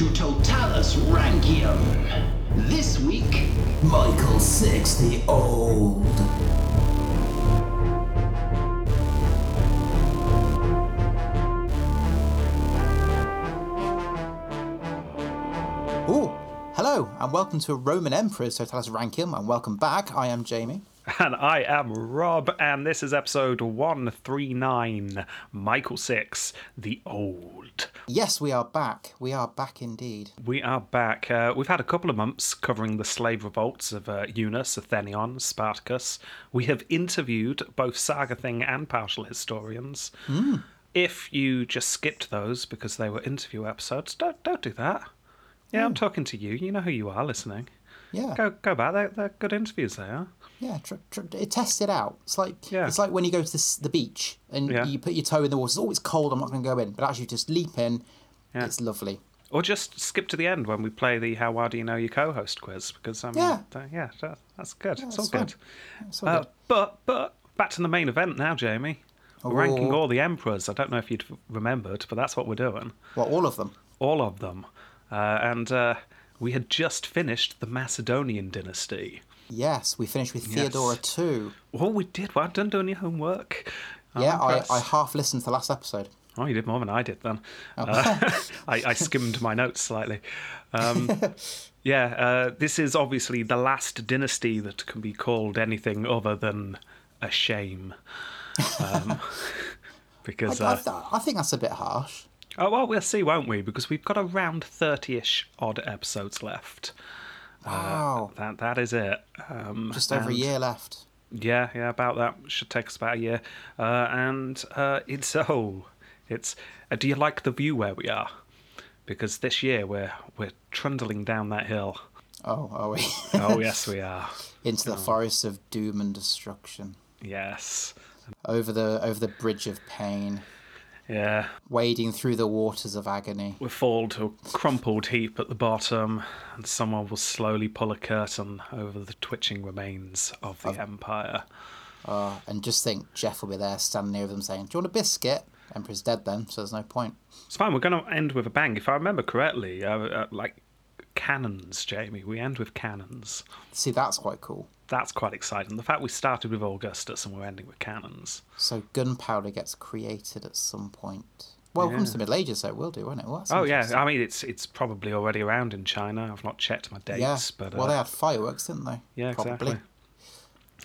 to Totalis Rankium. This week, Michael Six the Old. Ooh, hello, and welcome to Roman Emperors Totalis Rankium, and welcome back. I am Jamie. And I am Rob, and this is episode 139 Michael 6 The Old. Yes, we are back. We are back indeed. We are back. Uh, we've had a couple of months covering the slave revolts of uh, Eunus, Athenion, Spartacus. We have interviewed both Saga Thing and partial historians. If you just skipped those because they were interview episodes, don't, don't do that. Yeah, I'm talking to you. You know who you are listening. Yeah, Go go back. They're, they're good interviews, they are. Yeah. Tr- tr- it test it out. It's like Yeah. it's like when you go to the, the beach and Yeah. you put your toe in the water. Oh, it's cold. I'm not going to go in. But actually, just leap in. Yeah. It's lovely. Or just skip to the end when we play the How Well Do You Know Your Co-host quiz because um, Yeah. yeah, that, that's good. it's all good. It's all Uh, good. but but back to the main event now, Jamie. We're ranking Oh. all the emperors. I don't know if you'd remembered, but that's what we're doing. Well, all of them. All of them, uh, and uh, we had just finished the Macedonian dynasty. Yes, we finished with Theodora too. Well, we did. Well done doing your homework. I'm Yeah, I. I half listened to the last episode. Oh, you did more than I did then. Oh. Uh, I, I skimmed my notes slightly. Um, yeah, uh, this is obviously the last dynasty that can be called anything other than a shame. Um, because, I, uh, I think that's a bit harsh. oh, well, we'll see, won't we? Because we've got around 30 ish odd episodes left. Wow, That That is it. Um, just over a year left. Yeah, yeah, about that. Should take us about a year. Uh, and uh, it's oh, it's. Uh, do you like the view where we are? Because this year we're we're trundling down that hill. Oh, are we? Oh yes, we are. Into the forests of doom and destruction. Yes. Over the over the bridge of pain. Yeah, Wading through the waters of agony. we fall to a crumpled heap at the bottom, and someone will slowly pull a curtain over the twitching remains of the empire. Uh, and just think Jeff will be there standing near them saying, Do you want a biscuit? Emperor's dead then, so there's no point. It's fine. We're going to end with a bang. If I remember correctly, uh, uh, like cannons, Jamie. We end with cannons. See, that's quite cool. That's quite exciting. The fact we started with Augustus and we're ending with cannons. So gunpowder gets created at some point. Well, it comes to the Middle Ages, so it will do, won't it? Well, Oh yeah. I mean it's it's probably already around in China. I've not checked my dates, Yeah. but uh, well, they had fireworks, didn't they? yeah, Probably. exactly.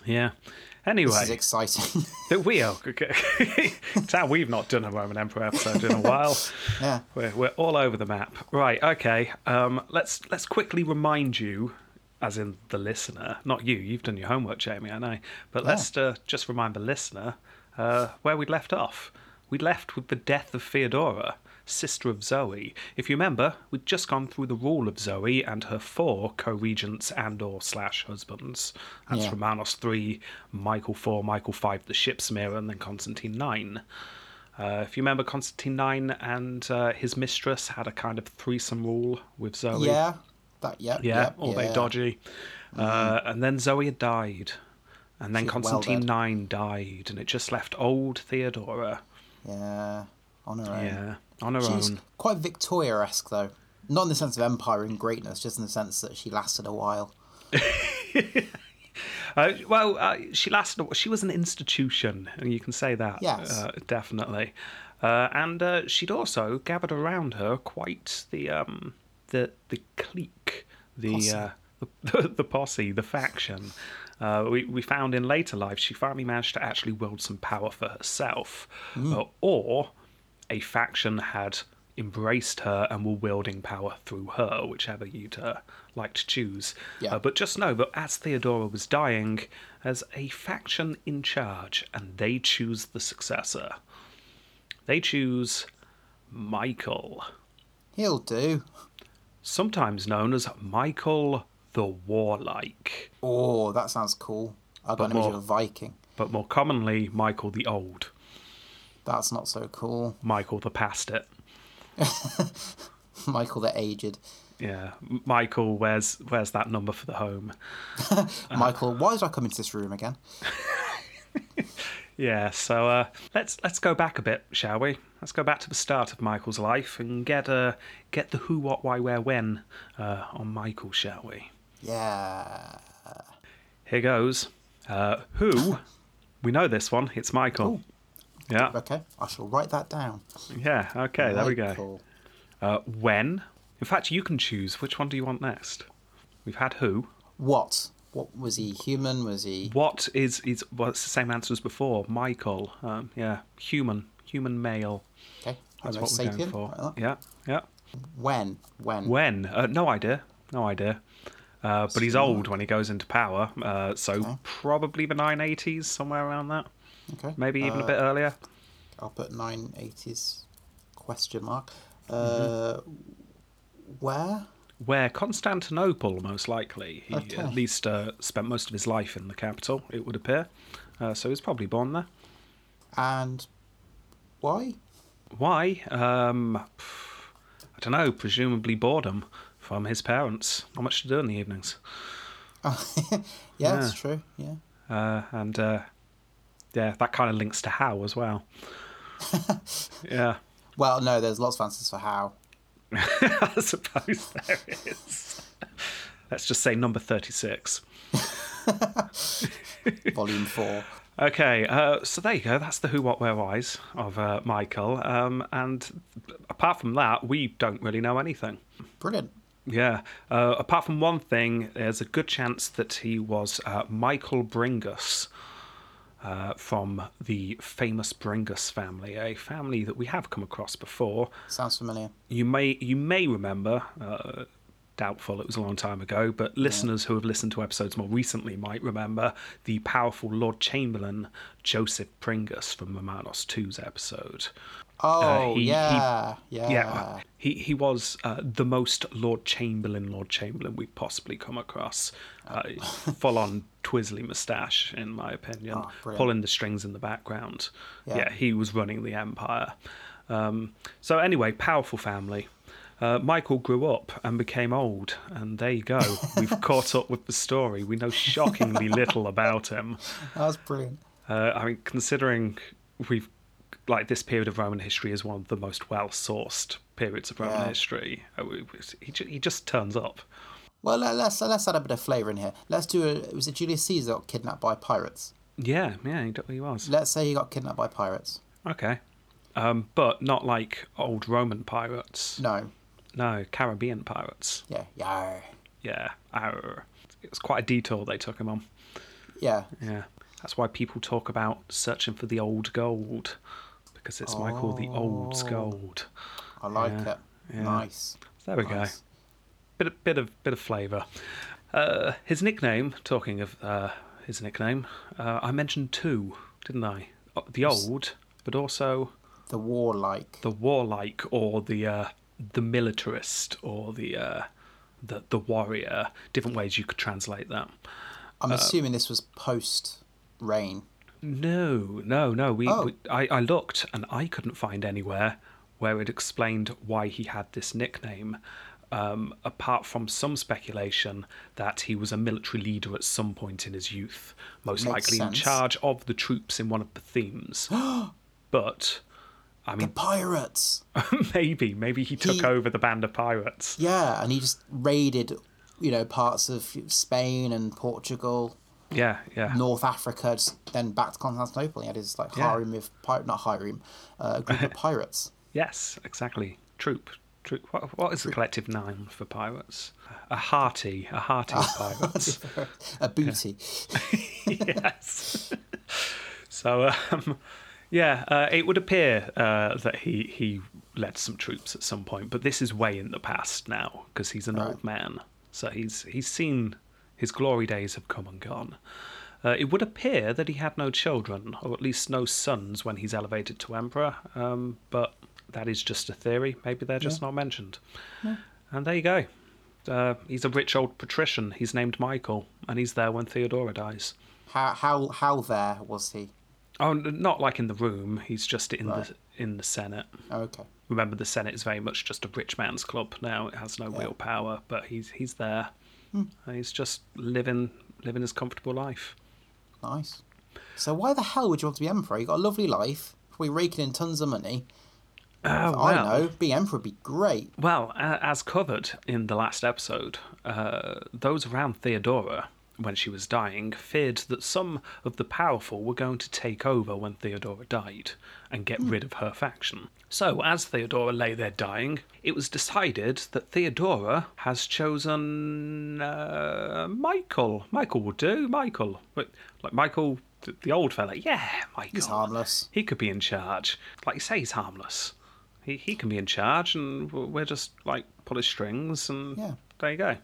Yeah. This Anyway, is exciting. that we are. it's how we've not done a Roman Emperor episode in a while. yeah. We're, we're all over the map. Right, okay. Um, let's let's quickly remind you, as in the listener, not you. You've done your homework, Jamie. I know, but let's uh, just remind the listener uh, where we'd left off. We'd left with the death of Theodora, sister of Zoe. If you remember, we'd just gone through the rule of Zoe and her four co-regents and/or slash husbands. That's Yeah. Romanos three, Michael four, Michael five, the ship's mirror, and then Constantine nine. Uh, if you remember, Constantine nine and uh, his mistress had a kind of threesome rule with Zoe. Yeah. That, Yeah, yep, all yeah. Mm-hmm. very dodgy. Uh, and then Zoe had died. And then She's Constantine dead. 9 died, and it just left old Theodora. Yeah. On her own. Yeah, on her She's own. quite Victoria esque, though. Not in the sense of empire and greatness, just in the sense that she lasted a while. Uh, well, uh, she lasted. She was an institution, and you can say that. Yes. uh, definitely. Uh, and uh, she'd also gathered around her quite the um, the the clique, the Posse. uh, the, the posse, the faction. Uh, we we found in later life she finally managed to actually wield some power for herself, Mm. uh, or a faction had embraced her and were wielding power through her, whichever you'd uh, like to choose. Yeah. Uh, but just know that as Theodora was dying, as a faction in charge, and they choose the successor. They choose Michael, He'll do. Sometimes known as Michael the Warlike, Oh, that sounds cool. I've got But an image more- of a Viking. but more commonly Michael the Old, That's not so cool. Michael the Past It. Michael the Aged. Yeah, Michael, where's where's that number for the home? Michael, why did I come into this room again? Yeah, so uh, let's let's go back a bit, shall we? Let's go back to the start of Michael's life and get uh, get the who, what, why, where, when uh, on Michael, shall we? Yeah. Here goes. Uh, who? we know this one. It's Michael. Yeah, Okay, I shall write that down. yeah. Okay, there we go. Uh, when? In fact, you can choose. Which one do you want next? We've had who. What? What was he? Human? Was he? What is is well, it's the same answer as before. Michael. Um, yeah, human, human male. Okay. That's what we're going for. like. Yeah, yeah. When? When? When? Uh, no idea. No idea. Uh, but he's old when he goes into power, uh, so Okay. probably the 980s, somewhere around that. Okay. Maybe even a Uh, bit earlier. I'll put 980s question mark. Uh, Mm-hmm. Where? Where Constantinople, most likely. He Okay. at least uh, spent most of his life in the capital, it would appear. Uh, so he's probably born there. And why? Why? Um, I don't know. Presumably boredom from his parents. Not much to do in the evenings. yeah, that's true. Yeah. Uh, and uh, yeah, that kind of links to how as well. yeah, Well, no, there's lots of answers for how. I suppose there is. Let's just say number 36. Volume four. Okay, uh, so there you go. That's the who, what, where, whys of uh, Michael. Um, and apart from that, we don't really know anything. Brilliant. Yeah. Uh, apart from one thing, there's a good chance that he was uh, Michael Bringas uh, from the famous Bringas family, a family that we have come across before. Sounds familiar. You may you may remember. Uh, doubtful it was a long time ago but listeners who have listened to episodes more recently might remember the powerful lord chamberlain joseph bringas from romanos 2's episode Oh, he- he- yeah, yeah. yeah, he he was uh, the most Lord Chamberlain, Lord Chamberlain we've possibly come across. Uh, full on Twizzly moustache, in my opinion, Oh, pulling the strings in the background. Yeah. Yeah, he was running the empire. Um, so anyway, powerful family. Uh, Michael grew up and became old, and there you go. We've caught up with the story. We know shockingly little about him. That was brilliant. Uh, I mean, considering we've like this period of Roman history is one of the most well-sourced periods of Roman Yeah. history. Uh, He he just turns up. Well, let- let's let's add a bit of flavour in here. Let's do a. Was it Julius Caesar got kidnapped by pirates? Yeah, yeah, he, he was. Let's say he got kidnapped by pirates. Okay, um, but not like old Roman pirates. No. No, Caribbean pirates. Yeah. Yeah. Yeah, arr. it was quite a detour they took him on. Yeah. Yeah, that's why people talk about searching for the old gold because it's Michael the Old's gold. I like Yeah, it. yeah. Nice. There we go. Bit of bit of bit of flavour. Uh, his nickname. Talking of uh, his nickname, uh, I mentioned two, didn't I? The old, but also The warlike. the warlike, or the uh, the militarist, or the uh, the the warrior. Different ways you could translate that. I'm uh, assuming this was post reign. No, no, no. We, Oh. we I, I looked and I couldn't find anywhere where it explained why he had this nickname. Um, apart from some speculation that he was a military leader at some point in his youth, most Makes likely in charge of the troops in one of the themes. but, I The mean, pirates. maybe, maybe he took He- over the band of pirates. Yeah, and he just raided, you know, parts of Spain and Portugal, Yeah, yeah. North Africa, then back to Constantinople. He had his like Yeah. harem of pirate, not harem, uh, a group of pirates. Yes, exactly. Troop. Troop. What, what is the collective noun for pirates? A hearty. A hearty of pirates. a booty. yes. so, um, yeah, uh, it would appear uh, that he he led some troops at some point, but this is way in the past now because he's an old man. So he's he's seen his glory days have come and gone. Uh, it would appear that he had no children, or at least no sons, when he's elevated to emperor. Um, but that is just a theory. Maybe they're just not mentioned. And there you go. Uh, he's a rich old patrician. He's named Michael, and he's there when Theodora dies. How how how there was he? Oh, not like in the room. He's just in Right. the in the Senate. Okay. Remember, the Senate is very much just a rich man's club now. It has no real power, but he's he's there. And he's just living living his comfortable life. Nice. So why the hell would you want to be emperor? You got a lovely life, probably raking in tons of money. Oh, I well. know, being emperor would be great. Well, a- as covered in the last episode, uh, those around Theodora, when she was dying, feared that some of the powerful were going to take over when Theodora died and get hmm. rid of her faction. So, as Theodora lay there dying, it was decided that Theodora has chosen uh, Michael. Michael would do. Michael, but like Michael, th- the old fella. Yeah, Michael. He's harmless. He could be in charge. Like you say, he's harmless. He he can be in charge, and we're just like pull his strings, and Yeah. there you go.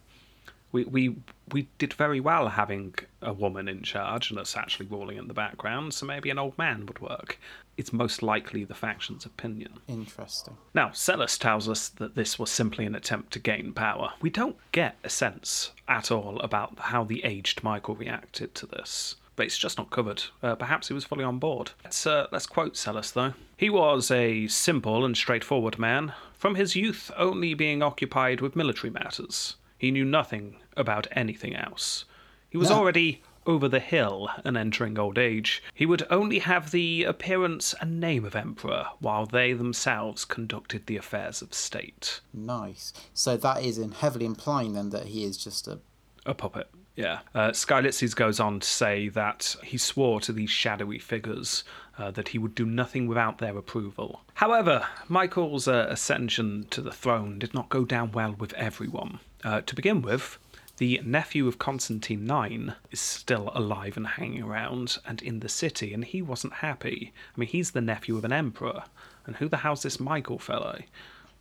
We we we did very well having a woman in charge and us actually ruling in the background. So maybe an old man would work. It's most likely the faction's opinion. Interesting. Now, Psellus tells us that this was simply an attempt to gain power. We don't get a sense at all about how the aged Michael reacted to this. But it's just not covered. Uh, perhaps he was fully on board. Let's, uh, let's quote Psellus, though. He was a simple and straightforward man, from his youth only being occupied with military matters. He knew nothing about anything else. He was No. already over the hill and entering old age. He would only have the appearance and name of emperor, while they themselves conducted the affairs of state. Nice. So that is in heavily implying then that he is just a A puppet. Yeah. Uh, Skylitzes goes on to say that he swore to these shadowy figures uh, that he would do nothing without their approval. However, Michael's uh, ascension to the throne did not go down well with everyone. Uh, to begin with, the nephew of Constantine IX is still alive and hanging around and in the city, and he wasn't happy. I mean, he's the nephew of an emperor, and who the hell's this Michael fellow?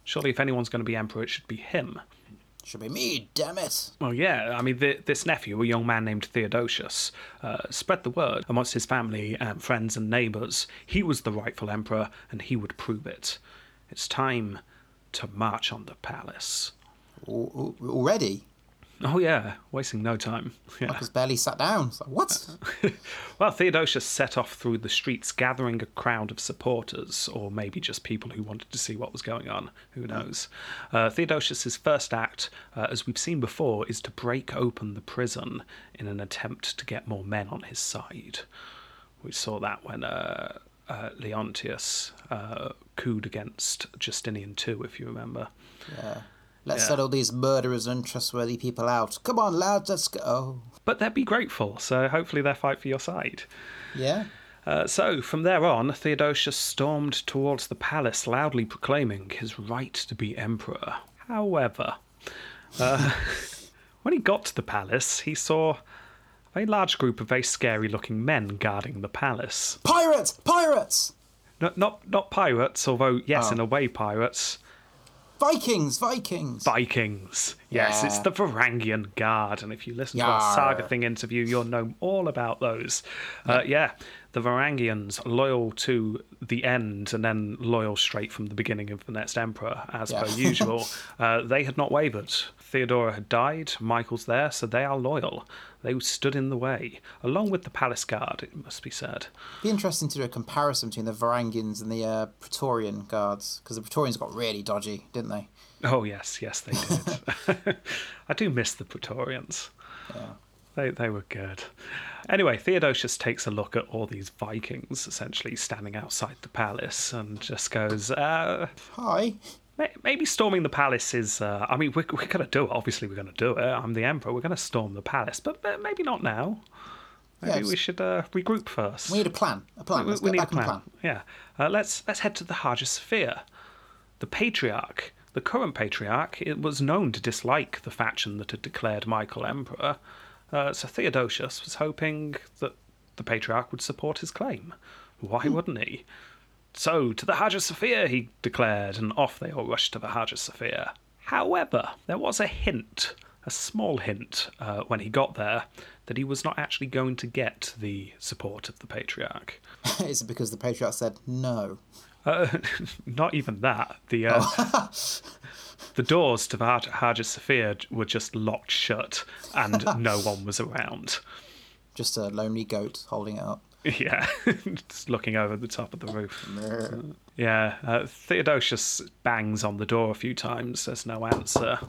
Surely, if anyone's going to be emperor, it should be him. should be me, damn it. Well, yeah, I mean, th this nephew, a young man named Theodosius, uh, spread the word amongst his family and friends and neighbours. He was the rightful emperor, and he would prove it. It's time to march on the palace. Al- al- Already? Oh, yeah, wasting no time. Yeah. Michael's barely sat down. Like, what? Well, Theodosius set off through the streets, gathering a crowd of supporters, or maybe just people who wanted to see what was going on. Who knows? Uh, Theodosius's first act, uh, as we've seen before, is to break open the prison in an attempt to get more men on his side. We saw that when uh, uh, Leontius uh, cooed against Justinian II, if you remember. Let's Yeah. settle these murderers and untrustworthy people out. Come on, lads, let's go. But they'd be grateful, so hopefully they'll fight for your side. Yeah? Uh, so, from there on, Theodosius stormed towards the palace, loudly proclaiming his right to be emperor. However, uh, when he got to the palace, he saw a very large group of very scary looking men guarding the palace. Pirates! Pirates! Not, not, not pirates, although, yes, Oh. in a way, pirates. Vikings! Vikings! Vikings. Yes, it's the Varangian Guard, and if you listen to our Saga Thing interview, you'll know all about those. Uh, yeah, the Varangians, loyal to the end and then loyal straight from the beginning of the next emperor, as Yeah. per usual. Uh, they had not wavered. Theodora had died, Michael's there, so they are loyal. They stood in the way, along with the palace guard, it must be said. Be interesting to do a comparison between the Varangians and the uh, Praetorian guards, because the Praetorians got really dodgy, didn't they? Oh yes, yes they did. I do miss the Praetorians. They they were good. Anyway, Theodosius takes a look at all these Vikings essentially standing outside the palace and just goes, uh, Hi. May- maybe storming the palace is. Uh, I mean, we're, we're going to do it. Obviously, we're going to do it. I'm the emperor. We're going to storm the palace, but, but maybe not now. Maybe Yeah, we should uh, regroup first. We need a plan. A plan. We, we need a plan. plan. Yeah. Uh, let's let's head to the Hagia Sophia. The patriarch, the current patriarch, it was known to dislike the faction that had declared Michael emperor. Uh, so Theodosius was hoping that the patriarch would support his claim. Why wouldn't he? So, to the Hagia Sophia, he declared, and off they all rushed to the Hagia Sophia. However, there was a hint, a small hint, uh, when he got there, that he was not actually going to get the support of the patriarch. Is it because the patriarch said no? Uh, not even that. The uh, the doors to the Hag- Hagia Sophia were just locked shut, and no one was around. Just a lonely goat holding it up. Yeah, just looking over the top of the roof. Yeah, uh, Theodosius bangs on the door a few times. There's no answer,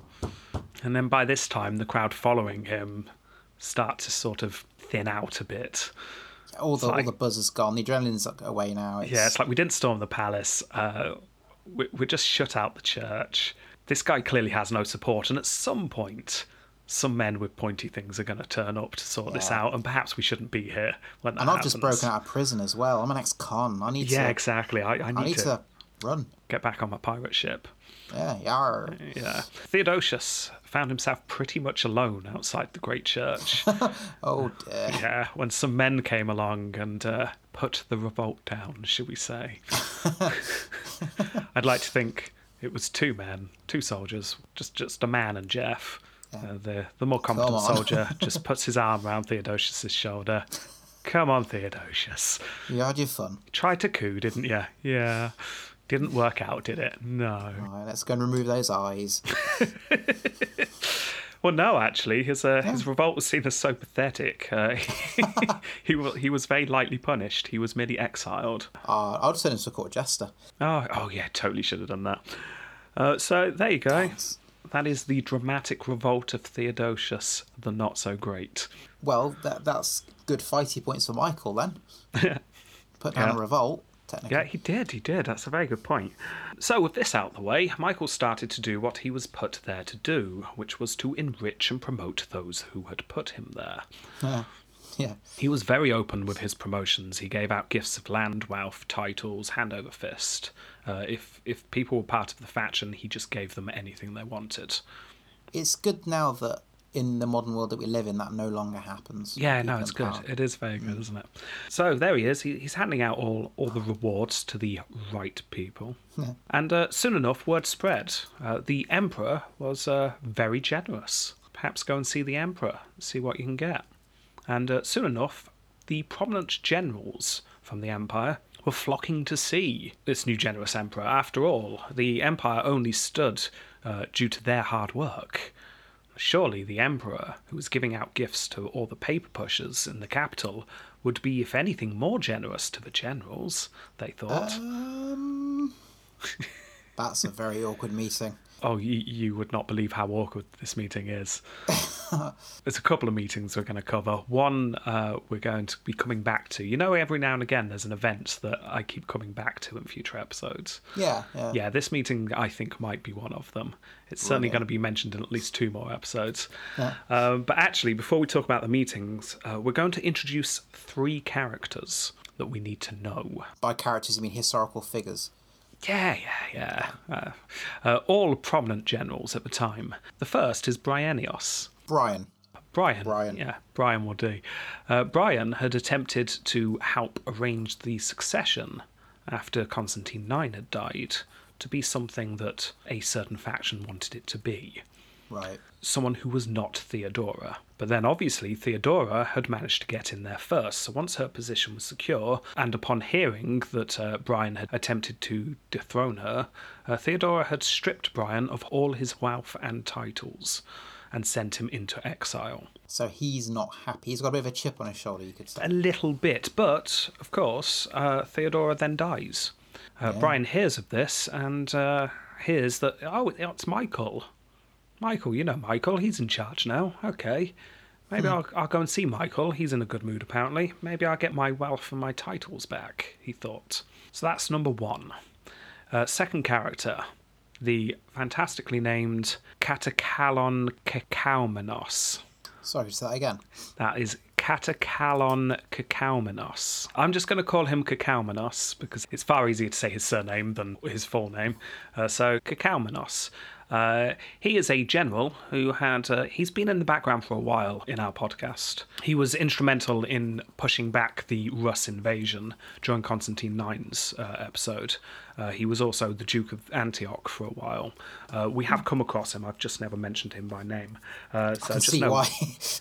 and then by this time, the crowd following him start to sort of thin out a bit. All the like- all the buzz is gone. The adrenaline's away now. It's, Yeah, it's like we didn't storm the palace. Uh, we, we just shut out the church. This guy clearly has no support, and at some point, some men with pointy things are going to turn up to sort this out, and perhaps we shouldn't be here when that and I've happens. just broken out of prison as well. I'm an ex-con. I need Yeah, to. Yeah, exactly. I, I need, I need to, to run. get back on my pirate ship. Yeah, yar. Yeah. Theodosius found himself pretty much alone outside the great church. Oh dear. yeah, when some men came along and uh, put the revolt down, should we say? I'd like to think it was two men, two soldiers, just just a man and Jeff. Uh, the the more competent soldier just puts his arm around Theodosius's shoulder. Come on, Theodosius. You had your fun. Tried to coup, didn't you? Yeah. Didn't work out, did it? No. Right, let's go and remove those eyes. Well, no, actually, his uh, his revolt was seen as so pathetic. Uh, he wa- he was very lightly punished. He was merely exiled. Uh, I'll just send him to court jester. Oh, oh yeah, totally should have done that. Uh, so there you go. That is the dramatic revolt of Theodosius, the not so great. Well, that that's good fighty points for Michael then. Put down Yeah. a revolt. Yeah, he did. He did. That's a very good point. So, with this out the way, Michael started to do what he was put there to do, which was to enrich and promote those who had put him there. Yeah. Yeah. He was very open with his promotions. He gave out gifts of land, wealth, titles, hand over fist. Uh, if if people were part of the faction, he just gave them anything they wanted. It's good now that in the modern world that we live in, that no longer happens. Yeah, no, it's good. It is very good, isn't it? So there he is. He, he's handing out all, all the rewards to the right people. And uh, soon enough, word spread. Uh, the Emperor was uh, very generous. Perhaps go and see the Emperor, see what you can get. And uh, soon enough, the prominent generals from the Empire were flocking to see this new generous Emperor. After all, the Empire only stood uh, due to their hard work. Surely the Emperor, who was giving out gifts to all the paper pushers in the capital, would be, if anything, more generous to the generals, they thought. Um, that's a very awkward meeting. Oh, you, you would not believe how awkward this meeting is. There's a couple of meetings we're going to cover. One uh, we're going to be coming back to. You know, every now and again there's an event that I keep coming back to in future episodes. Yeah, yeah. Yeah, this meeting I think might be one of them. It's certainly going to be mentioned in at least two more episodes. Um, but actually, before we talk about the meetings, uh, we're going to introduce three characters that we need to know. By characters, you mean historical figures. Yeah, yeah, yeah. Uh, uh, all prominent generals at the time. The first is Bryennios. Brian. Brian. Brian. Yeah, Brian will do. Uh, Brian had attempted to help arrange the succession after Constantine IX had died to be something that a certain faction wanted it to be. Right. Someone who was not Theodora. But then obviously Theodora had managed to get in there first, so once her position was secure, and upon hearing that uh, Brian had attempted to dethrone her, uh, Theodora had stripped Brian of all his wealth and titles and sent him into exile. So he's not happy. He's got a bit of a chip on his shoulder, you could say. A little bit, but of course, uh, Theodora then dies. Uh, Brian hears of this and uh, hears that, oh, it's Michael. Michael, you know Michael, he's in charge now. Okay. Maybe I'll, I'll go and see Michael. He's in a good mood, apparently. Maybe I'll get my wealth and my titles back, he thought. So that's number one. Uh, second character, the fantastically named Catacalon Cacaumenos. Sorry, say that again. That is Catacalon Cacaumenos. I'm just going to call him Cacaumenos because it's far easier to say his surname than his full name. Uh, so, Cacaumenos. Uh, he is a general who had, uh, he's been in the background for a while in our podcast. He was instrumental in pushing back the Rus invasion during Constantine IX's uh, episode. Uh, he was also the Duke of Antioch for a while. Uh, we have come across him, I've just never mentioned him by name. Uh, so I can just see know- why.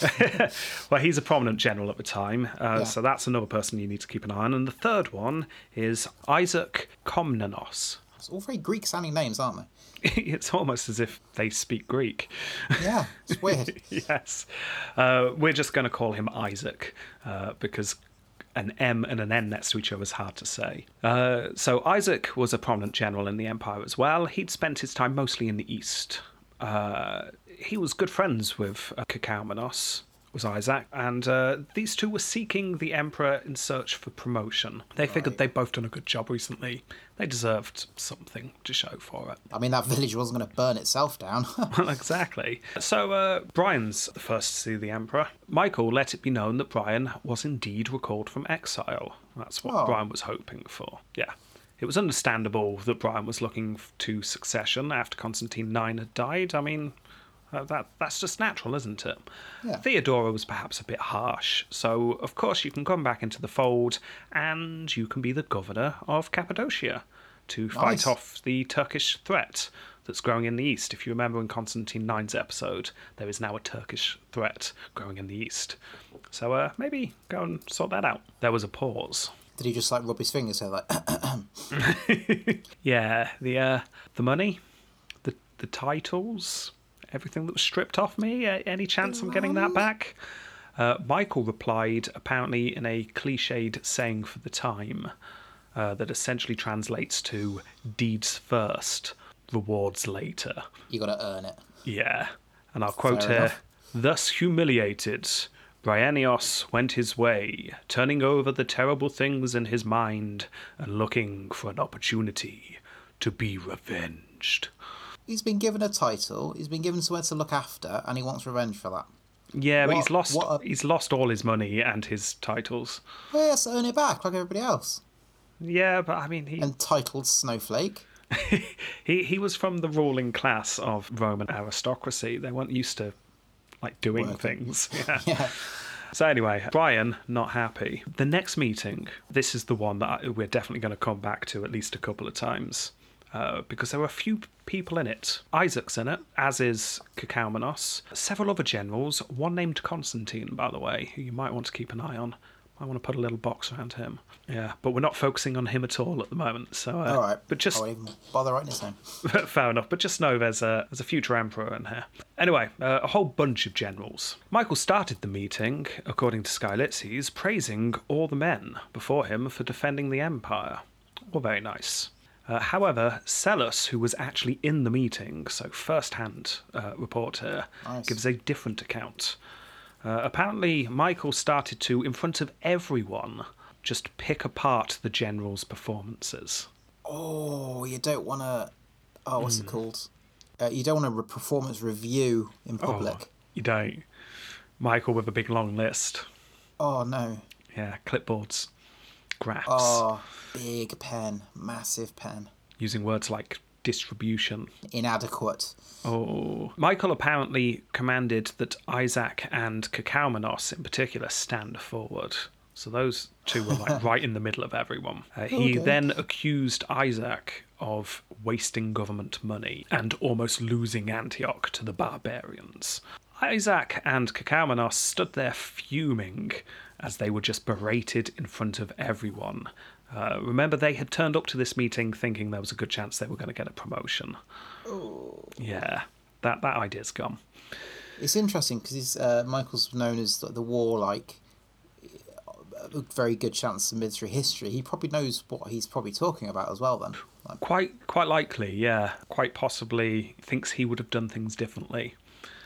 well, he's a prominent general at the time, uh, Yeah. so that's another person you need to keep an eye on. And the third one is Isaac Komnenos. it's all very Greek sounding names, aren't they? it's almost as if they speak Greek. Yeah, it's weird. yes. Uh, we're just going to call him Isaac uh, because an M and an N next to each other is hard to say. Uh, so Isaac was a prominent general in the empire as well. He'd spent his time mostly in the east. Uh, he was good friends with uh, Cacaumenos, was Isaac, and uh, these two were seeking the Emperor in search for promotion. They figured they'd both done a good job recently. They deserved something to show for it. I mean, that village wasn't going to burn itself down. Well, exactly. So, uh, Brian's the first to see the Emperor. Michael let it be known that Brian was indeed recalled from exile. That's what Oh. Brian was hoping for. Yeah. It was understandable that Brian was looking to succession after Constantine IX had died. I mean, that that's just natural, isn't it? Yeah. Theodora was perhaps a bit harsh, so of course you can come back into the fold and you can be the governor of Cappadocia to fight off the Turkish threat that's growing in the east. If you remember in Constantine IX's episode, there is now a Turkish threat growing in the east. So uh, maybe go and sort that out. There was a pause. Did he just like rub his fingers here, like, Yeah, the uh, the money, the the titles, everything that was stripped off me. Uh, any chance I'm getting that back? Uh, Michael replied, apparently in a cliched saying for the time, uh, that essentially translates to "deeds first, rewards later." you got to earn it? Yeah, and I'll quote Fair here: enough. "Thus humiliated." Bryennios went his way, turning over the terrible things in his mind and looking for an opportunity to be revenged. He's been given a title, he's been given somewhere to look after, and he wants revenge for that. Yeah, but he's lost. a- He's lost all his money and his titles. Well, he has to earn it back like everybody else. Yeah, but I mean, he Entitled snowflake. he he was from the ruling class of Roman aristocracy. They weren't used to like doing Working. things. Yeah. Yeah. So anyway, Brian not happy. The next meeting, this is the one that I, we're definitely going to come back to at least a couple of times. Uh, because there were a few people in it. Isaac's in it, as is Kakaumenos. Several other generals, one named Constantine, by the way, who you might want to keep an eye on. I want to put a little box around him. Yeah, but we're not focusing on him at all at the moment. So, uh, All right. but just I won't even bother writing his name. Fair enough, but just know there's a there's a future emperor in here. Anyway, uh, a whole bunch of generals. Michael started the meeting, according to Skylitzes, praising all the men before him for defending the empire. All very nice. Uh, however, Psellus, who was actually in the meeting, so first-hand uh, report here, Nice. gives a different account. Uh, apparently, Michael started to, in front of everyone, just pick apart the generals' performances. Oh, you don't want to. Oh, what's Hmm. it called? Uh, you don't want a re- performance review in public. Oh, you don't. Michael with a big long list. Oh, no. Yeah, clipboards, graphs, Oh, big pen, massive pen, using words like distribution. inadequate. Oh. Michael apparently commanded that Isaac and Kakaumenos in particular stand forward. So those two were like right in the middle of everyone. Uh, he Okay. then accused Isaac of wasting government money and almost losing Antioch to the barbarians. Isaac and Kakaumenos stood there fuming as they were just berated in front of everyone. Uh, remember, they had turned up to this meeting thinking there was a good chance they were going to get a promotion. Yeah, that that idea's gone. It's interesting because uh, Michael's known as the, the warlike, a very good chance of military history. He probably knows what he's probably talking about as well. Then, like, Quite quite likely, yeah. Quite possibly thinks he would have done things differently.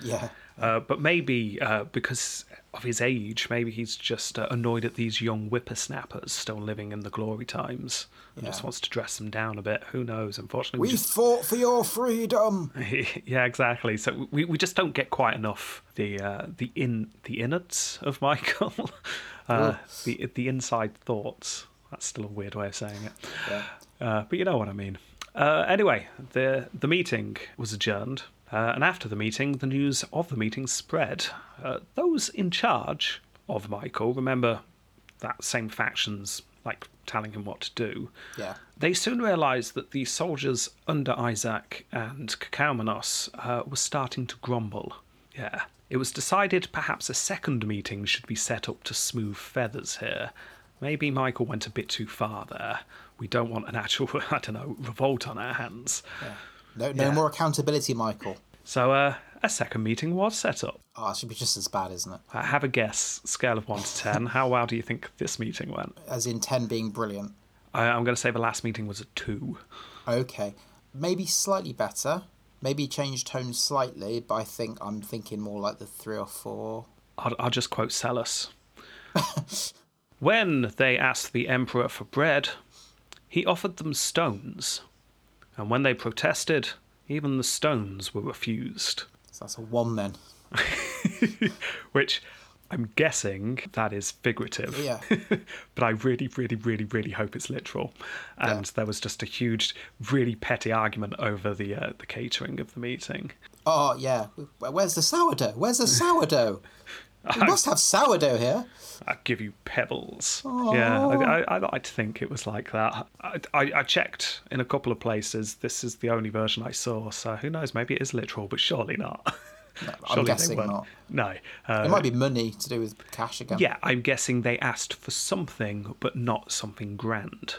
yeah, Uh, but maybe uh, because of his age, maybe he's just uh, annoyed at these young whippersnappers still living in the glory times and just wants to dress them down a bit. Who knows? Unfortunately, we we just fought for your freedom. yeah, exactly. So we, we just don't get quite enough the uh, the in the innards of Michael, uh, the the inside thoughts. That's still a weird way of saying it. Yeah. Uh, but you know what I mean. Uh, anyway, the the meeting was adjourned, uh, and after the meeting, the news of the meeting spread. Uh, those in charge of Michael, remember that same factions like telling him what to do. Yeah. They soon realised that the soldiers under Isaac and Kakaumenos uh, were starting to grumble. Yeah. It was decided perhaps a second meeting should be set up to smooth feathers here. Maybe Michael went a bit too far there. We don't want an actual, I don't know, revolt on our hands. No, no Yeah. more accountability, Michael. So uh, a second meeting was set up. Oh, it should be just as bad, isn't it? Uh, have a guess, scale of 1 to 10. How well do you think this meeting went? As in ten being brilliant. I, I'm going to say the last meeting was a 2. Okay, maybe slightly better. Maybe change tone slightly, but I think I'm thinking more like the three or four. I'll, I'll just quote Psellus. when they asked the emperor for bread, he offered them stones, and when they protested, even the stones were refused. So that's a one then. Which I'm guessing that is figurative. Yeah. but I really, really, really, really hope it's literal. And Yeah. there was just a huge, really petty argument over the uh, the catering of the meeting. Oh yeah. Where's the sourdough? Where's the sourdough? We must have sourdough here. I give you pebbles. Yeah, I, I, I think it was like that. I, I, I checked in a couple of places. This is the only version I saw, so who knows? Maybe it is literal, but surely not. I'm Surely guessing weren't. No. Uh, It might be money to do with cash again. Yeah, I'm guessing they asked for something, but not something grand.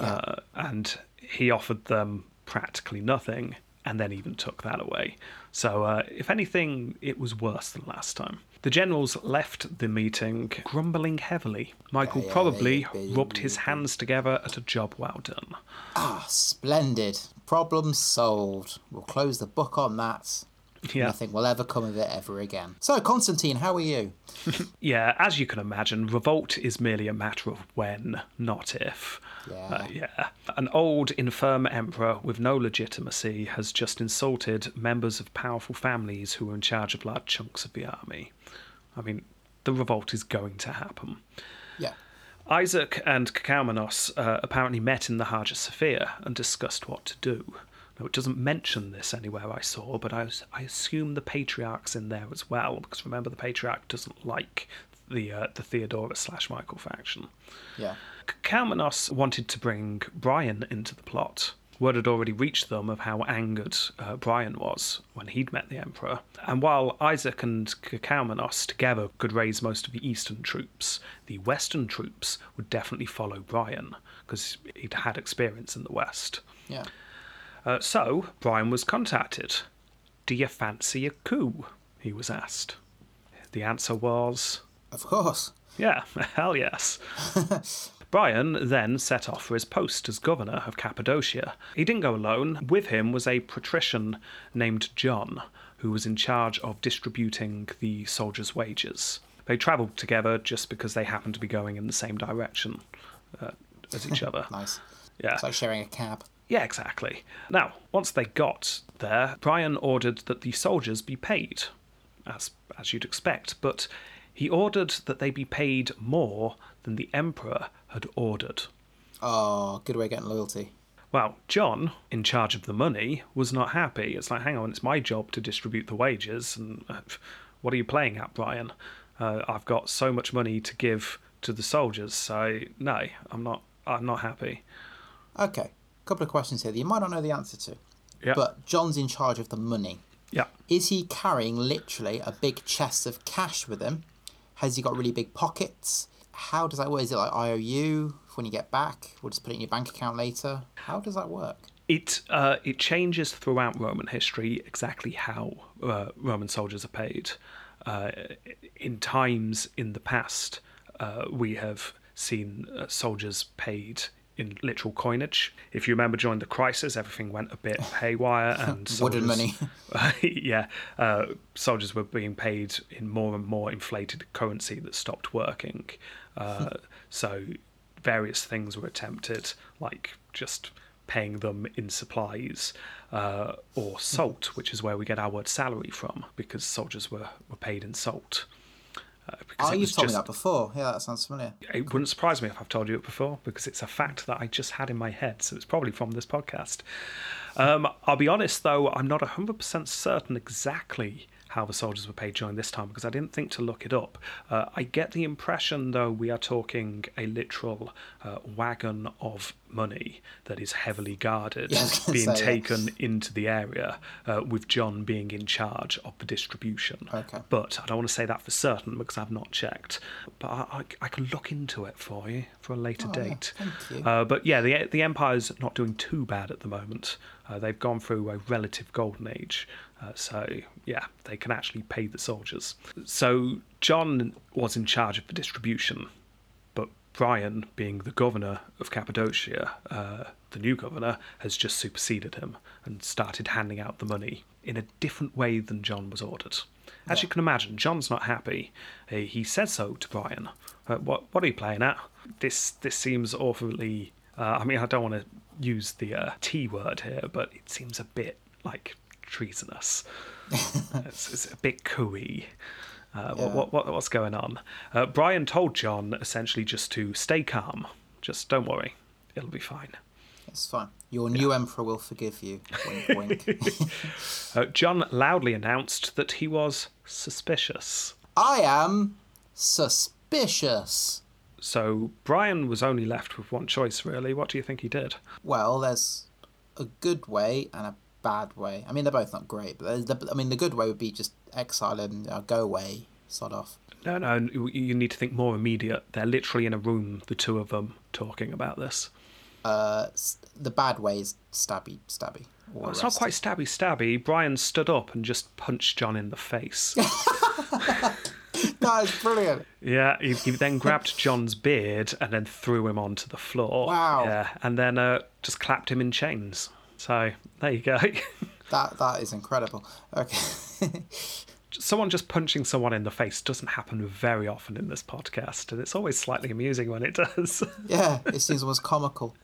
Uh, and he offered them practically nothing, and then even took that away. So, uh, if anything, it was worse than last time. The generals left the meeting grumbling heavily. Michael yeah, probably yeah, rubbed his hands together at a job well done. Ah, splendid. Problem solved. We'll close the book on that. Yeah. Nothing will ever come of it ever again. So, Constantine, how are you? Yeah, as you can imagine, revolt is merely a matter of when, not if. Yeah. Uh, yeah. An old, infirm emperor with no legitimacy has just insulted members of powerful families who are in charge of large chunks of the army. I mean, the revolt is going to happen. Yeah. Isaac and Kakaumenos uh, apparently met in the Hagia Sophia and discussed what to do. Now, it doesn't mention this anywhere I saw, but I, was, I assume the Patriarch's in there as well, because remember, the Patriarch doesn't like the, uh, the Theodora's slash Michael faction. Yeah. Kalmanos wanted to bring Brian into the plot. Word had already reached them of how angered uh, Brian was when he'd met the Emperor. And while Isaac and Kalmanos together could raise most of the eastern troops, the western troops would definitely follow Brian, because he'd had experience in the west. Yeah. Uh, so, Brian was contacted. Do you fancy a coup? He was asked. The answer was Of course. yeah, hell yes. Brian then set off for his post as governor of Cappadocia. He didn't go alone. With him was a patrician named John, who was in charge of distributing the soldiers' wages. They travelled together just because they happened to be going in the same direction uh, as each other. Nice. Yeah. It's like sharing a cab. Yeah, exactly. Now, once they got there, Brian ordered that the soldiers be paid, as as you'd expect, but he ordered that they be paid more than the emperor had ordered. Oh, good way of getting loyalty. Well, John, in charge of the money, was not happy. It's like, hang on, it's my job to distribute the wages, and uh, what are you playing at, Brian? Uh, I've got so much money to give to the soldiers, so no, I'm not. I'm not happy. Okay. a Couple of questions here that you might not know the answer to. Yeah. But John's in charge of the money. Yeah. Is he carrying literally a big chest of cash with him? Has he got really big pockets? How does that work? Is it like IOU when you get back? We'll just put it in your bank account later. How does that work? It uh, it changes throughout Roman history exactly how uh, Roman soldiers are paid. Uh, in times in the past, uh, we have seen uh, soldiers paid in literal coinage. If you remember during the crisis, everything went a bit haywire and Wooden soldiers- money. yeah, uh, soldiers were being paid in more and more inflated currency that stopped working. Uh, so various things were attempted, like just paying them in supplies uh, or salt, which is where we get our word salary from, because soldiers were, were paid in salt. Uh, because Oh, you've told me that before. Yeah, that sounds familiar. it wouldn't surprise me if I've told you it before because it's a fact that I just had in my head. So it's probably from this podcast. Um, I'll be honest though, I'm not 100% certain exactly how the soldiers were paid during this time because I didn't think to look it up. Uh, I get the impression though we are talking a literal uh, wagon of money that is heavily guarded Yeah, I was gonna being say, yeah. taken into the area uh, with John being in charge of the distribution. Okay. But I don't want to say that for certain because I've not checked. But I, I, I can look into it for you for a later Oh, yeah, date. thank you. Uh, but yeah, the the Empire's not doing too bad at the moment. Uh, they've gone through a relative golden age. Uh, so yeah, they can actually pay the soldiers. So John was in charge of the distribution, but Brian, being the governor of Cappadocia, uh, the new governor, has just superseded him and started handing out the money in a different way than John was ordered. As you can imagine, John's not happy. He, says so to Brian. Uh, what what are you playing at? This this seems awfully. Uh, I mean, I don't want to use the uh, T word here, but it seems a bit like treasonous. it's, it's a bit cooey. Uh, Yeah. what, what, what's going on? Uh, Brian told John essentially just to stay calm. Just don't worry, it'll be fine. It's fine. Your new emperor will forgive you. Wink, wink. Uh, John loudly announced that he was suspicious. I am suspicious. So Brian was only left with one choice, really. What do you think he did? Well, there's a good way and a bad way. I mean, they're both not great, but the, I mean, the good way would be just exile him, uh, go away, sod off. No, no, you- you need to think more immediate. They're literally in a room, the two of them, talking about this. Uh, the bad way is stabby, stabby. Well, it's not quite stabby stabby. Brian stood up and just punched John in the face. That is brilliant. yeah, he, he then grabbed John's beard and then threw him onto the floor. Wow. Yeah, and then uh, just clapped him in chains. So there you go. That that is incredible. Okay. someone just punching someone in the face doesn't happen very often in this podcast, and it's always slightly amusing when it does. yeah, it seems almost comical.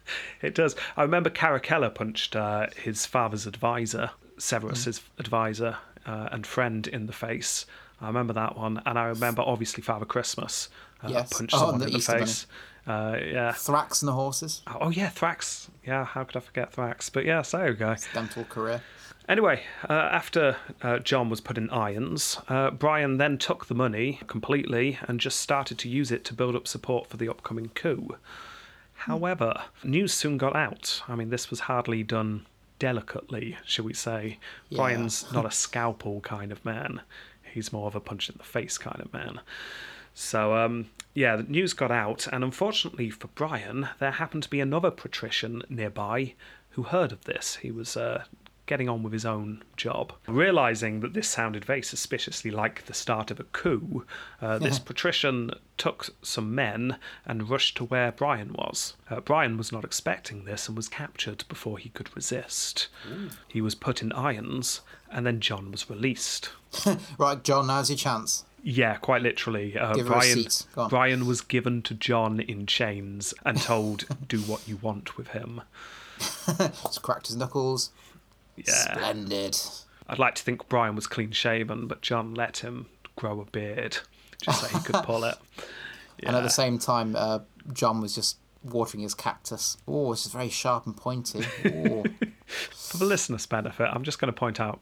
it does. I remember Caracalla punched uh, his father's advisor, Severus's advisor uh, and friend, in the face. I remember that one, and I remember obviously Father Christmas uh, Yes. punched Oh, someone the in the Easter face. Uh, yeah. Thrax and the horses. Oh yeah, Thrax. Yeah, how could I forget Thrax? But yeah, so go. Dental career. Anyway, uh, after uh, John was put in irons, uh, Brian then took the money completely and just started to use it to build up support for the upcoming coup. However, news soon got out. I mean, this was hardly done delicately, shall we say. Yeah. Brian's not a scalpel kind of man, he's more of a punch in the face kind of man. So, um, yeah, the news got out, and unfortunately for Brian, there happened to be another patrician nearby who heard of this. He was uh, getting on with his own job. Realizing that this sounded very suspiciously like the start of a coup, uh, this patrician took some men and rushed to where Brian was. Uh, Brian was not expecting this and was captured before he could resist. He was put in irons, and then John was released. Right, John, now's your chance. Yeah, quite literally. Uh, Give her a Brian, seat. Go on. Brian was given to John in chains and told, "Do what you want with him." Just cracked his knuckles. Yeah, Splendid. I'd like to think Brian was clean shaven, but John let him grow a beard just so he could pull it. And at the same time, uh, John was just watering his cactus. Oh, it's just very sharp and pointy. Oh. For the listeners' benefit, I'm just going to point out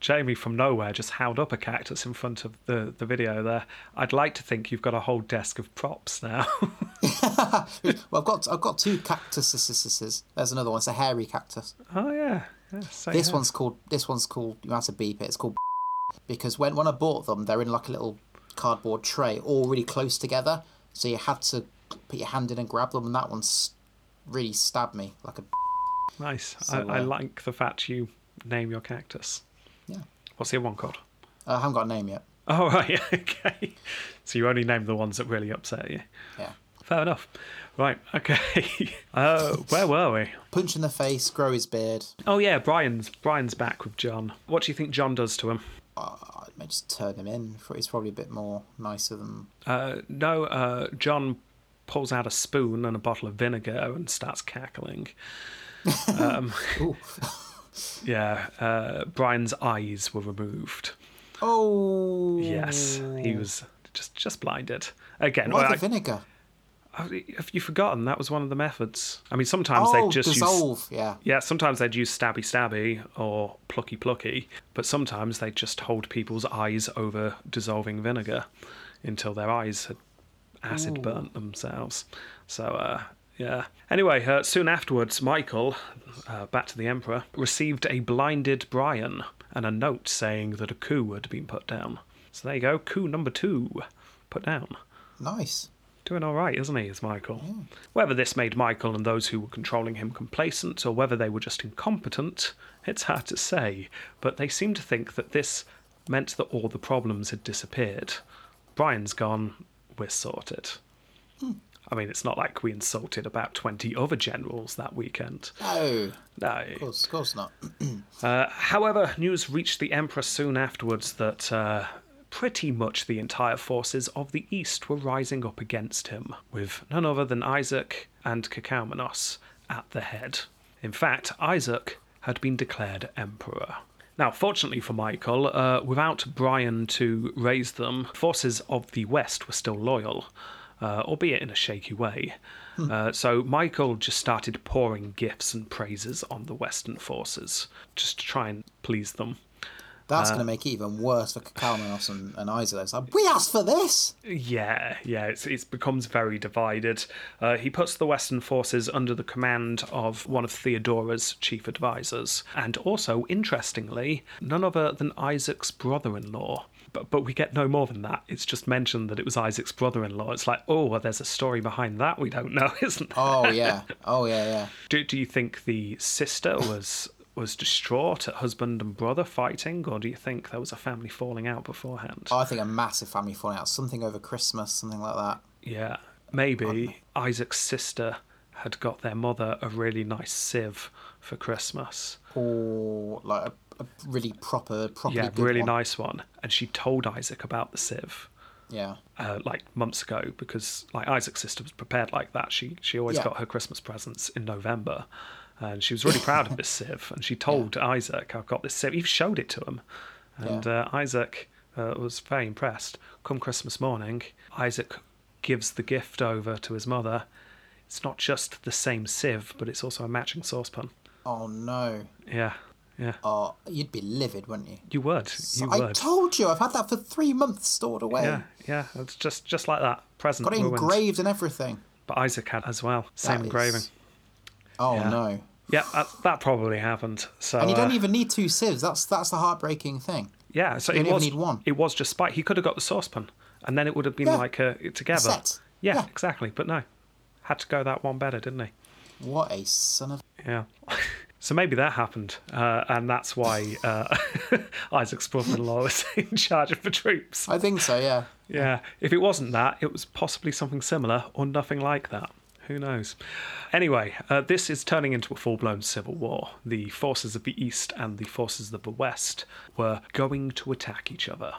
Jamie from nowhere just held up a cactus in front of the, the video there. I'd like to think you've got a whole desk of props now. well, I've got I've got two cactuses. There's another one. It's a hairy cactus. oh yeah, yeah This yeah. one's called. This one's called. You have to beep it. It's called because when when I bought them, they're in like a little cardboard tray, all really close together. So you had to put your hand in and grab them, and that one's really stabbed me like a. nice. So, I, I uh, like the fact you name your cactus. Yeah. What's the other one called? I haven't got a name yet. Oh right, okay. So you only name the ones that really upset you. Yeah. Fair enough. Right, okay. Uh, where were we? Punch in the face, grow his beard. Oh yeah, Brian's Brian's back with John. What do you think John does to him? Uh, I may just turn him in. He's probably a bit more nicer than. Uh, no, uh, John pulls out a spoon and a bottle of vinegar and starts cackling. Ooh. Yeah, uh, Brian's eyes were removed. Oh. Yes, he was just just blinded again. Why well, the I- vinegar? Have you forgotten that was one of the methods? I mean, sometimes Oh, they just use dissolve. Yeah. Yeah, sometimes they'd use stabby stabby or plucky plucky, but sometimes they'd just hold people's eyes over dissolving vinegar until their eyes had acid burnt themselves. So, uh, yeah. Anyway, uh, soon afterwards, Michael, uh, back to the Emperor, received a blinded Brian and a note saying that a coup had been put down. So there you go, coup number two put down. Nice. Doing all right, isn't he, is Michael? Whether this made Michael and those who were controlling him complacent or whether they were just incompetent, it's hard to say, but they seem to think that this meant that all the problems had disappeared. Brian's gone, we're sorted. I mean, it's not like we insulted about 20 other generals that weekend. No. No. Of course, of course not. Uh, however, news reached the Emperor soon afterwards that uh, pretty much the entire forces of the east were rising up against him, with none other than Isaac and Cacaumenos at the head. In fact, Isaac had been declared emperor. Now, fortunately for Michael, uh, without Brian to raise them, forces of the West were still loyal, uh, albeit in a shaky way. Uh, so Michael just started pouring gifts and praises on the Western forces, just to try and please them. That's going to make it even worse for Kalmanos and, and Isaac. It's like, we asked for this! Yeah, yeah, it's, it becomes very divided. Uh, he puts the Western forces under the command of one of Theodora's chief advisors, and also, interestingly, none other than Isaac's brother in law. But, but we get no more than that. It's just mentioned that it was Isaac's brother in law. It's like, oh, well, there's a story behind that we don't know, isn't there? Oh, yeah. Oh, yeah, yeah. Do, do you think the sister was was distraught at husband and brother fighting, or do you think there was a family falling out beforehand? I think a massive family falling out. Something over Christmas, something like that. Yeah, maybe Isaac's sister had got their mother a really nice sieve for Christmas. Or like a, a really proper, properly Yeah, really one. nice one. And she told Isaac about the sieve. Yeah. Uh, like months ago, because like Isaac's sister was prepared like that. She she always Yeah. got her Christmas presents in November, and she was really proud of this sieve. And she told Isaac, "I've got this sieve." He showed it to him, and Yeah. uh, Isaac uh, was very impressed. Come Christmas morning, Isaac gives the gift over to his mother. It's not just the same sieve, but it's also a matching saucepan. Oh, no. Yeah, yeah. Oh, you'd be livid, wouldn't you? You would. You I would. told you, I've had that for three months stored away. Yeah, yeah. It's just just like that. Present Got it ruined. engraved and everything. But Isaac had as well. Same That engraving. is- Oh, Yeah. no. Yeah, that, that probably happened. So And you don't uh, even need two sieves. That's that's the heartbreaking thing. yeah, so you it was need one. it was just spite. He could have got the saucepan, and then it would have been Yeah. like uh, together. Set. Yeah, Yeah. exactly. But no, had to go that one better, didn't he? What a son of. Yeah. So maybe that happened, uh, and that's why uh, Isaac's brother-in-law was in charge of the troops. I think so, yeah. Yeah, if it wasn't that, it was possibly something similar or nothing like that. Who knows? Anyway, uh, this is turning into a full blown civil war. The forces of the East and the forces of the West were going to attack each other.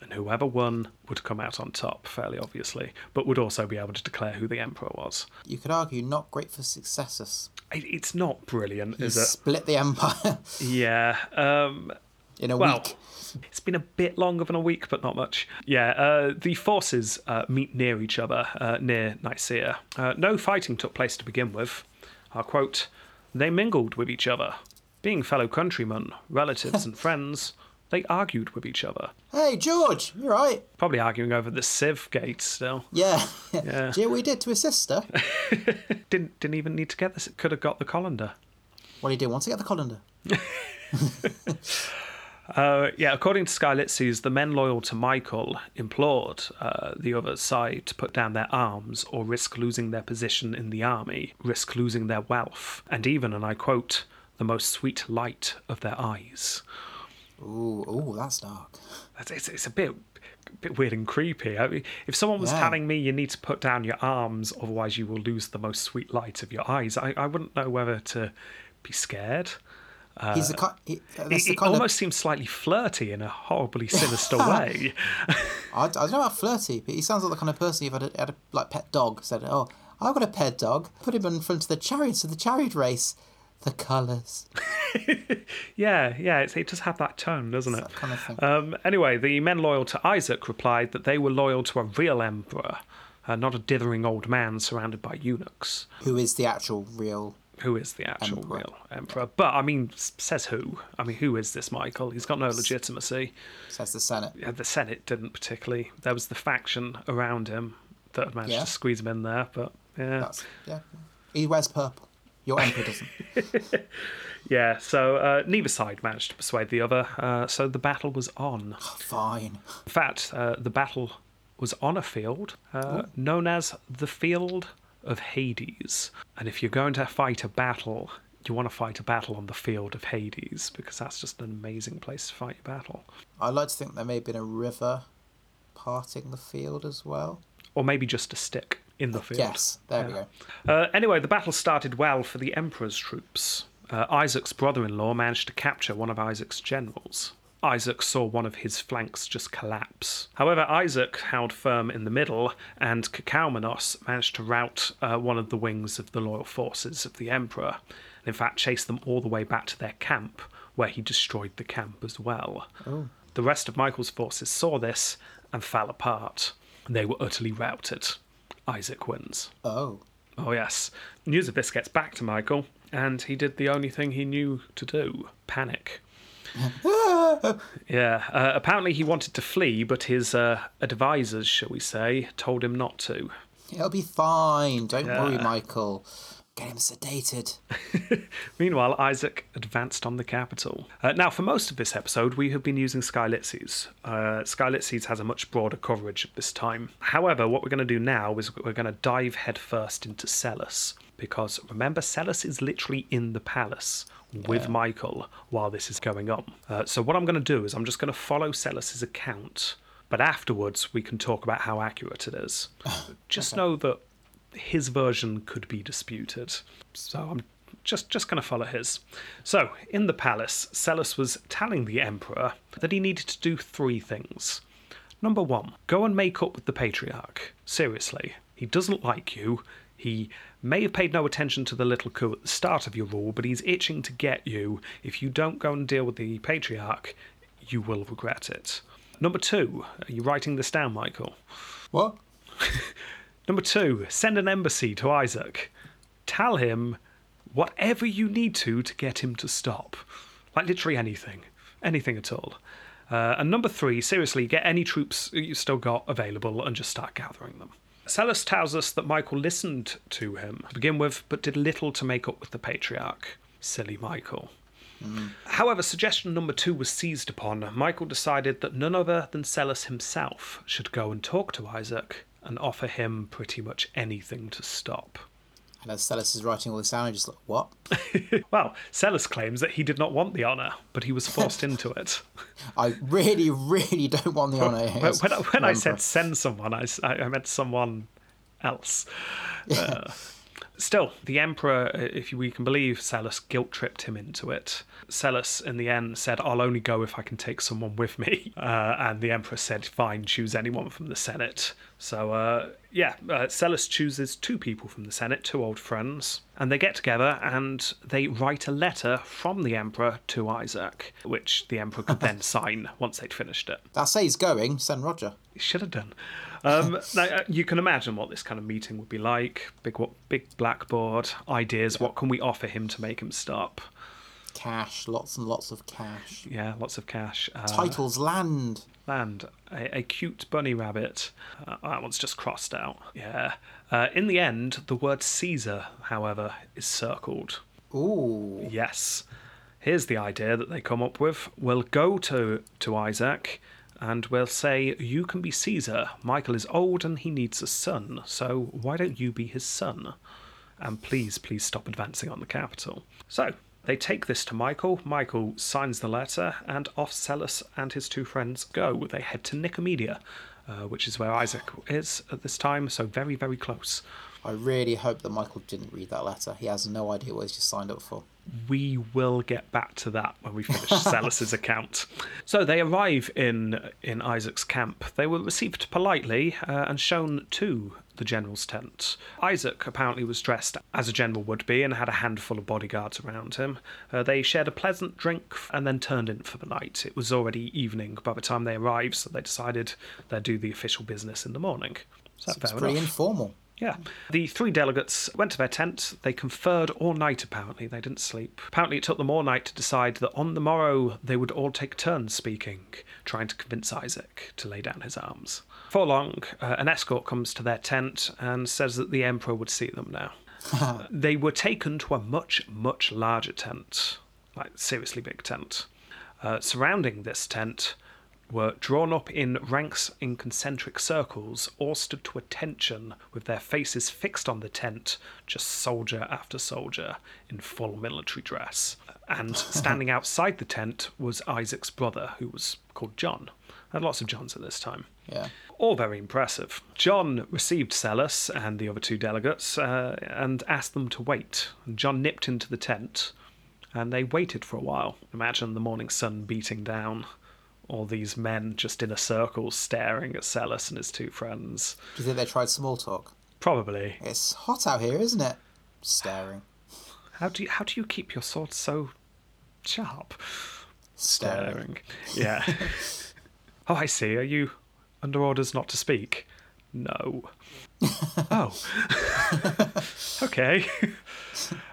And whoever won would come out on top, fairly obviously, but would also be able to declare who the emperor was. You could argue not great for successes. It, it's not brilliant, You is it? split the empire Yeah. Um, in a well, week. it's been a bit longer than a week, but not much. Yeah, uh, the forces uh, meet near each other, uh, near Nicaea. Uh, no fighting took place to begin with. I'll quote, they mingled with each other. Being fellow countrymen, relatives, and friends, they argued with each other. Hey, George, you're right? Probably arguing over the Civ gate still. Yeah. Yeah. Do you know what he did to his sister? Didn't didn't even need to get this. Could have got the colander. What he did once he got the colander. Uh, yeah, according to Skylitzes, the men loyal to Michael implored uh, the other side to put down their arms or risk losing their position in the army, risk losing their wealth, and even, and I quote, the most sweet light of their eyes. Ooh, ooh, that's dark. It's, it's, it's a bit bit weird and creepy. I mean, if someone was Yeah. telling me you need to put down your arms, otherwise you will lose the most sweet light of your eyes, I, I wouldn't know whether to be scared. He's the kind. He, It, that's the it kind almost seems slightly flirty in a horribly sinister way. I, I don't know about flirty, but he sounds like the kind of person you've had a, had a like pet dog. Said, "Oh, I've got a pet dog. Put him in front of the chariot, of the chariot race. The colours. Yeah, yeah, it's, it does have that tone, doesn't it? That kind of thing. Um, anyway, the men loyal to Isaac replied that they were loyal to a real emperor, uh, not a dithering old man surrounded by eunuchs. Who is the actual real? Who is the actual Emperor. real emperor? But I mean, says who? I mean, who is this Michael? He's got no legitimacy. Says the Senate. Yeah, the Senate didn't particularly. There was the faction around him that had managed Yeah. to squeeze him in there, but yeah. That's yeah. He wears purple. Your emperor doesn't. Yeah, so uh, neither side managed to persuade the other, uh, so the battle was on. Fine. In fact, uh, the battle was on a field uh, known as the Field of Hades. And if you're going to fight a battle, you want to fight a battle on the Field of Hades because that's just an amazing place to fight your battle. I like to think there may have been a river parting the field as well. Or maybe just a stick in the field. Yes, there we go. Uh, anyway, the battle started well for the Emperor's troops. Uh, Isaac's brother in law managed to capture one of Isaac's generals. Isaac saw one of his flanks just collapse. However, Isaac held firm in the middle, and Cacaumenos managed to rout uh, one of the wings of the loyal forces of the Emperor, and in fact chased them all the way back to their camp, where he destroyed the camp as well. The rest of Michael's forces saw this and fell apart. They were utterly routed. Isaac wins. Oh. Oh, yes. News of this gets back to Michael, and he did the only thing he knew to do panic. yeah, uh, apparently he wanted to flee, but his uh, advisors, shall we say, told him not to. It'll be fine. Don't worry, Michael. Get him sedated. Meanwhile, Isaac advanced on the capital. Uh, now, for most of this episode, we have been using Skylitzes. Uh, Skylitzes has a much broader coverage at this time. However, what we're going to do now is we're going to dive headfirst into Psellus. Because remember, Psellus is literally in the palace with Michael while this is going on. Uh, so, what I'm going to do is I'm just going to follow Psellus's account. But afterwards, we can talk about how accurate it is. Just know that his version could be disputed. So I'm just just going to follow his. So, in the palace, Psellus was telling the emperor that he needed to do three things. Number 1, go and make up with the patriarch. Seriously, he doesn't like you. He may have paid no attention to the little coup at the start of your rule, but he's itching to get you. If you don't go and deal with the patriarch, you will regret it. Number 2, are you writing this down, Michael? What? Number two, send an embassy to Isaac. Tell him whatever you need to to get him to stop. Like literally anything. Anything at all. Uh, and number three, seriously, get any troops you still got available and just start gathering them. Psellus tells us that Michael listened to him to begin with, but did little to make up with the patriarch. Silly Michael. Mm-hmm. However, suggestion number two was seized upon. Michael decided that none other than Psellus himself should go and talk to Isaac and offer him pretty much anything to stop. And as Psellus is writing all this down, I just like, what? Well, Psellus claims that he did not want the honour, but he was forced into it. I really, really don't want the honour. When, when, I, when I said send someone, I, I meant someone else. Uh, still, the Emperor, uh, if we can believe Psellus, guilt tripped him into it. Psellus, in the end, said, I'll only go if I can take someone with me. Uh, and the Emperor said, fine, choose anyone from the Senate. So, uh, yeah, uh, Psellus chooses two people from the Senate, two old friends, and they get together and they write a letter from the Emperor to Isaac, which the Emperor could then sign once they'd finished it. That say he's going, send Roger. He should have done. Um, now, uh, you can imagine what this kind of meeting would be like. Big, what, big blackboard ideas. What can we offer him to make him stop? Cash, lots and lots of cash. Yeah, lots of cash. Uh, Titles, land. land. A, a cute bunny rabbit. Uh, that one's just crossed out. Yeah. Uh, in the end, the word Caesar, however, is circled. Ooh. Yes. Here's the idea that they come up with. We'll go to, to Isaac and we'll say, You can be Caesar. Michael is old and he needs a son, so why don't you be his son? And please, please stop advancing on the capital. So they take this to Michael. Michael signs the letter, and off Psellus and his two friends go. They head to Nicomedia, uh, which is where Isaac is at this time, so very, very close. I really hope that Michael didn't read that letter. He has no idea what he's just signed up for. we will get back to that when we finish Psellus's account. So they arrive in in Isaac's camp. They were received politely uh, and shown to the general's tent. Isaac apparently was dressed as a general would be and had a handful of bodyguards around him. Uh, they shared a pleasant drink and then turned in for the night. It was already evening by the time they arrived, so they decided they'd do the official business in the morning. So It's pretty enough. informal. Yeah. The three delegates went to their tent. They conferred all night, apparently. They didn't sleep. Apparently, it took them all night to decide that on the morrow they would all take turns speaking, trying to convince Isaac to lay down his arms. For long, uh, an escort comes to their tent and says that the Emperor would see them now. they were taken to a much, much larger tent, like seriously big tent. Uh, surrounding this tent were drawn up in ranks in concentric circles, all stood to attention with their faces fixed on the tent, just soldier after soldier in full military dress. And standing outside the tent was Isaac's brother, who was called John. Had lots of Johns at this time. Yeah. All very impressive. John received Psellus and the other two delegates uh, and asked them to wait. And John nipped into the tent and they waited for a while. Imagine the morning sun beating down. All these men just in a circle staring at Psellus and his two friends. Do you think they tried small talk? Probably. It's hot out here, isn't it? Staring. How do you how do you keep your sword so sharp? Staring. Yeah. oh, I see. Are you under orders not to speak? No. oh. okay.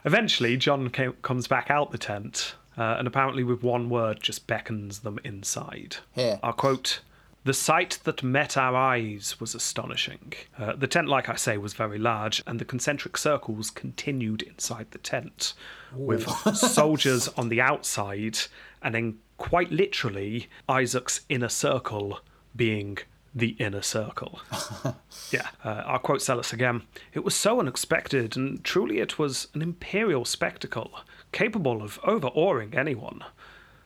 Eventually, John came, comes back out the tent, uh, and apparently, with one word, just beckons them inside. Here. I'll quote. The sight that met our eyes was astonishing. Uh, the tent, like I say, was very large, and the concentric circles continued inside the tent, with soldiers on the outside, and then quite literally, Isaac's inner circle being the inner circle. yeah, uh, I'll quote Psellus again. It was so unexpected, and truly it was an imperial spectacle, capable of overawing anyone.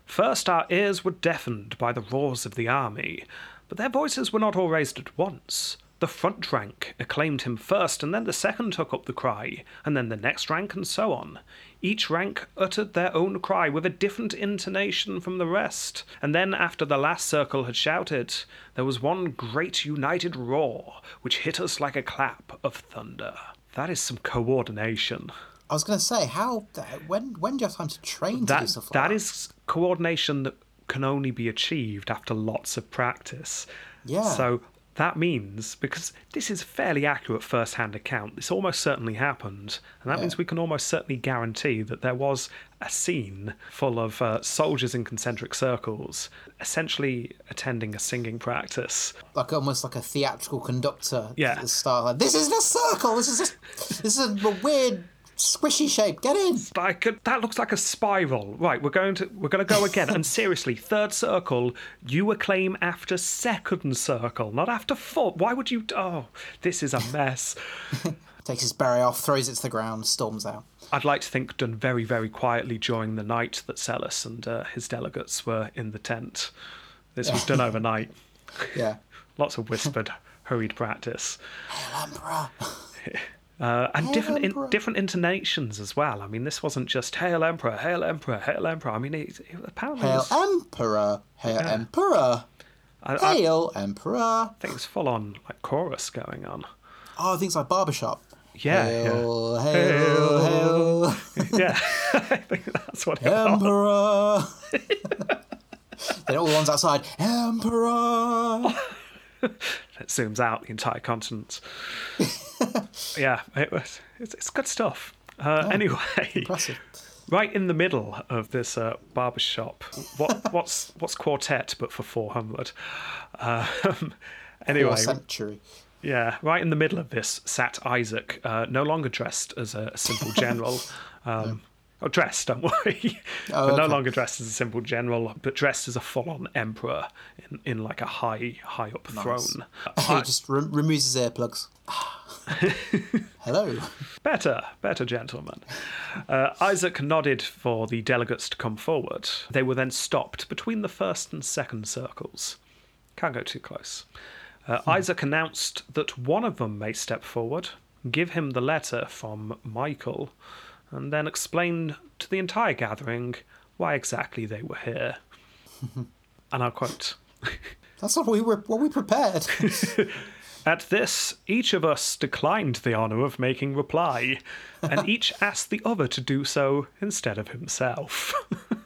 First, our ears were deafened by the roars of the army, but their voices were not all raised at once. The front rank acclaimed him first, and then the second took up the cry, and then the next rank, and so on. Each rank uttered their own cry with a different intonation from the rest, and then, after the last circle had shouted, there was one great united roar, which hit us like a clap of thunder. That is some coordination. I was going to say, how? When? When do you have time to train to do stuff like that that? is coordination that can only be achieved after lots of practice. Yeah. So that means because this is a fairly accurate first-hand account, this almost certainly happened, and that Yeah. means we can almost certainly guarantee that there was a scene full of uh, soldiers in concentric circles, essentially attending a singing practice. like almost like a theatrical conductor. Yeah. At the start, like this is the circle. This is a, this is a weird squishy shape. Get in. I could, that looks like a spiral. Right, we're going to we're going to go again. and seriously, third circle, you acclaim after second circle, not after fourth. Why would you? Oh, this is a mess. Takes his berry off, throws it to the ground, storms out. I'd like to think done very very quietly during the night that Psellus and uh, his delegates were in the tent. This was done overnight. Yeah. Lots of whispered, hurried practice. Emperor. Uh, and different in, different intonations as well. I mean, this wasn't just "Hail Emperor, Hail Emperor, Hail Emperor." I mean, it, it apparently Hail was, Emperor. Hail Emperor. I, I Hail Emperor. think it's full on like chorus going on. Oh, things like barbershop. Yeah, Hail, hail, hail, yeah. I think that's what it was. Emperor. then all the ones outside. Emperor. It zooms out the entire continent. yeah, it was. It's, it's good stuff. Uh, anyway, Impressive. right in the middle of this uh, barbershop, what what's what's quartet but for four hundred? Um, anyway, century. Yeah, right in the middle of this sat Isaac, uh, no longer dressed as a simple general. Um, or dressed, don't worry. Oh, but no longer dressed as a simple general, but dressed as a full-on emperor in, in like a high, high up throne. he I- just re- removes his earplugs. Hello. Better, better, gentlemen. Uh, Isaac nodded for the delegates to come forward. They were then stopped between the first and second circles. Can't go too close. Uh, Isaac announced that one of them may step forward, give him the letter from Michael, and then explain to the entire gathering why exactly they were here. and I'll quote. That's not what we were. What we prepared. At this, each of us declined the honour of making reply, and each asked the other to do so instead of himself.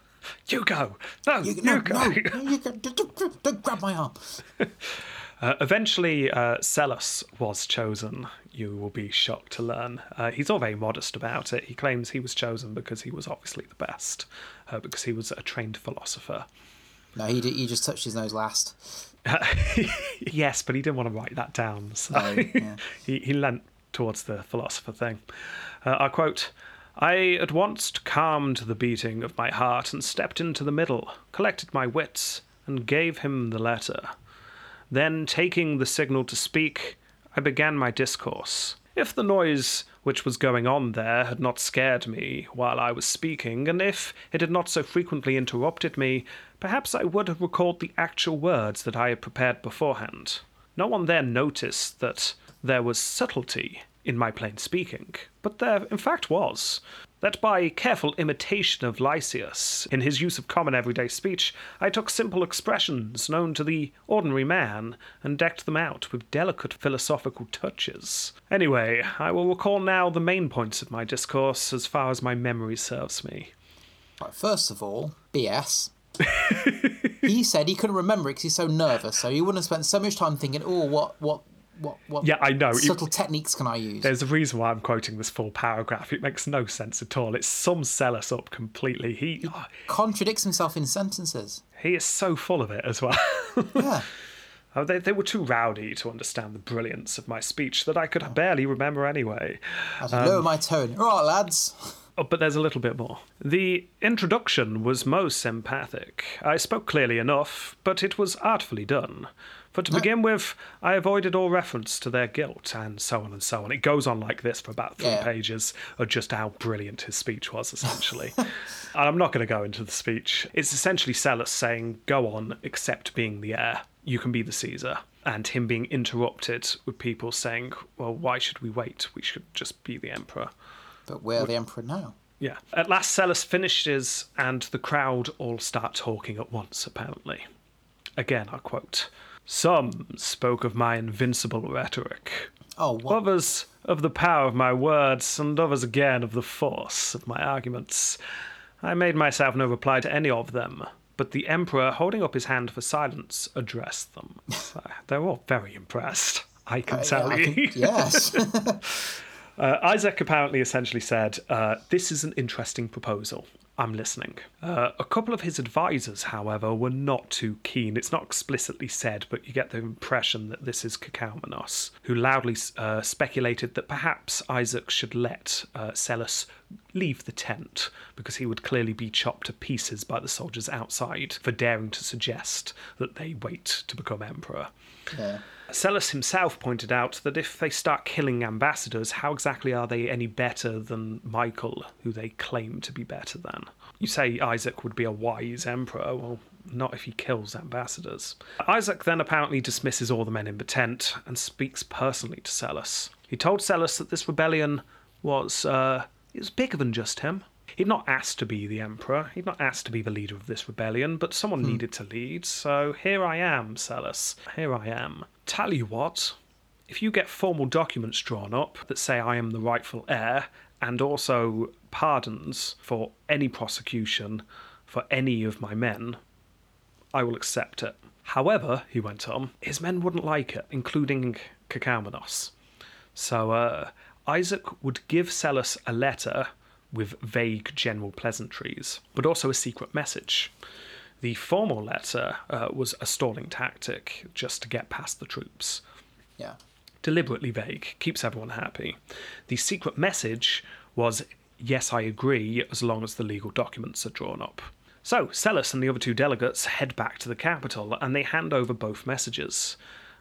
you go! No, you, You, no, go! no, no, you go, don't, grab my arm. Uh, eventually, uh, Psellus was chosen. You will be shocked to learn. Uh, he's all very modest about it. He claims he was chosen because he was obviously the best, uh, because he was a trained philosopher. No, he did, he just touched his nose last. yes, but he didn't want to write that down, so Oh, yeah. he, he leant towards the philosopher thing. Uh, I quote I at once calmed the beating of my heart and stepped into the middle, collected my wits, and gave him the letter. Then, taking the signal to speak, I began my discourse. If the noise which was going on there had not scared me while I was speaking, and if it had not so frequently interrupted me, perhaps I would have recalled the actual words that I had prepared beforehand. No one there noticed that there was subtlety in my plain speaking, but there in fact was. That by careful imitation of Lysias, in his use of common everyday speech, I took simple expressions known to the ordinary man and decked them out with delicate philosophical touches. Anyway, I will recall now the main points of my discourse as far as my memory serves me. First of all, BS. he said he couldn't remember it because he's so nervous, so he wouldn't have spent so much time thinking, oh, what, what, what, what Yeah, I know. subtle techniques can I use? There's a reason why I'm quoting this full paragraph. It makes no sense at all. It sums Psellus up completely. He oh, Contradicts himself in sentences. he is so full of it as well. Yeah. Oh, they, they were too rowdy to understand the brilliance of my speech that I could oh. barely remember anyway. I should lower um, my tone. All right, lads. Oh, but there's a little bit more. The introduction was most emphatic. I spoke clearly enough, but it was artfully done. For to begin with, I avoided all reference to their guilt, and so on and so on. It goes on like this for about three Yeah. pages of just how brilliant his speech was, essentially. and I'm not going to go into the speech. It's essentially Psellus saying, Go on, accept being the heir. You can be the Caesar. And him being interrupted with people saying, Well, why should we wait? We should just be the emperor. But we're the emperor now. Yeah. At last, Psellus finishes, and the crowd all start talking at once, apparently. Again, I quote Some spoke of my invincible rhetoric, Oh, what? others of the power of my words, and others again of the force of my arguments. I made myself no reply to any of them, but the Emperor, holding up his hand for silence, addressed them. They're all very impressed. I can uh, tell I you. think- yes. Uh, Isaac apparently essentially said, uh, This is an interesting proposal. I'm listening. Uh, a couple of his advisors, however, were not too keen. It's not explicitly said, but you get the impression that this is Cacaumenos, who loudly uh, speculated that perhaps Isaac should let uh, Psellus leave the tent, because he would clearly be chopped to pieces by the soldiers outside for daring to suggest that they wait to become emperor. yeah. Psellus himself pointed out that if they start killing ambassadors, how exactly are they any better than Michael, who they claim to be better than? You say Isaac would be a wise emperor, well, not if he kills ambassadors. Isaac then apparently dismisses all the men in the tent and speaks personally to Psellus. He told Psellus that this rebellion was, uh, it was bigger than just him. He'd not asked to be the emperor, he'd not asked to be the leader of this rebellion, but someone needed to lead, so here I am, Psellus. Here I am. Tell you what, if you get formal documents drawn up that say I am the rightful heir, and also pardons for any prosecution for any of my men, I will accept it. However, he went on, his men wouldn't like it, including Cacaumenos. So uh, Isaac would give Psellus a letter with vague general pleasantries, but also a secret message. The formal letter uh, was a stalling tactic just to get past the troops. Yeah. Deliberately vague, keeps everyone happy. The secret message was, Yes, I agree, as long as the legal documents are drawn up. So, Psellus and the other two delegates head back to the capital and they hand over both messages.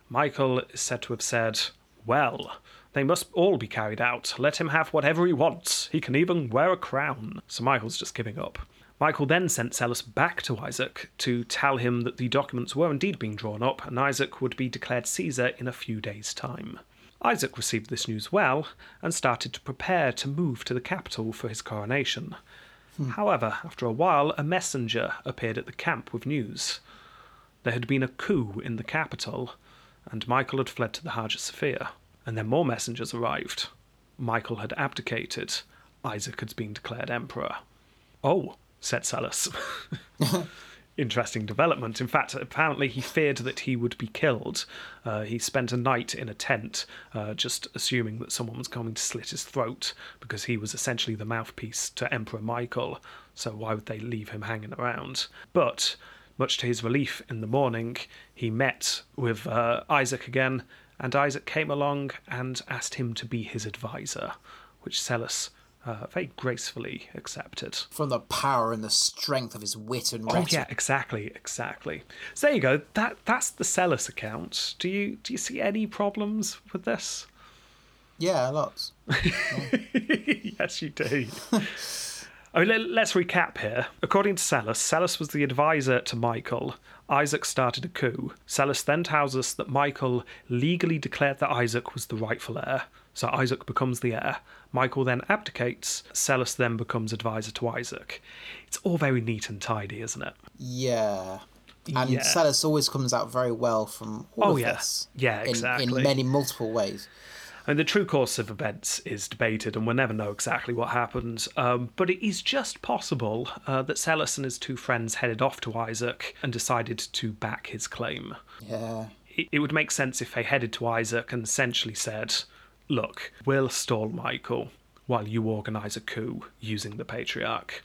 Michael is said to have said, Well, they must all be carried out. Let him have whatever he wants. He can even wear a crown. So Michael's just giving up. Michael then sent Psellus back to Isaac to tell him that the documents were indeed being drawn up and Isaac would be declared Caesar in a few days' time. Isaac received this news well and started to prepare to move to the capital for his coronation. Hmm. However, after a while, a messenger appeared at the camp with news. There had been a coup in the capital, and Michael had fled to the Hagia Sophia. And then more messengers arrived. Michael had abdicated. Isaac had been declared emperor. Oh, said Psellus. Interesting development. In fact, apparently he feared that he would be killed. Uh, he spent a night in a tent, uh, just assuming that someone was coming to slit his throat, because he was essentially the mouthpiece to Emperor Michael, so why would they leave him hanging around? But, much to his relief in the morning, he met with uh, Isaac again, and Isaac came along and asked him to be his advisor, which Psellus uh, very gracefully accepted. From the power and the strength of his wit and Oh yeah, exactly, exactly. So there you go. That that's the Psellus account. Do you do you see any problems with this? Yeah, lots. yes, you do. Oh, I mean, let- let's recap here. According to Psellus, Psellus was the advisor to Michael. Isaac started a coup. Psellus then tells us that Michael legally declared that Isaac was the rightful heir. So Isaac becomes the heir. Michael then abdicates. Psellus then becomes advisor to Isaac. It's all very neat and tidy, isn't it? Yeah. And Yeah. Always comes out very well from all Oh, of yeah. this. Yeah, in- exactly. In many multiple ways. And the true course of events is debated, and we'll never know exactly what happened. Um, but it is just possible uh, that Psellus and his two friends headed off to Isaac and decided to back his claim. Yeah. It, it would make sense if they headed to Isaac and essentially said, Look, we'll stall Michael while you organise a coup using the Patriarch.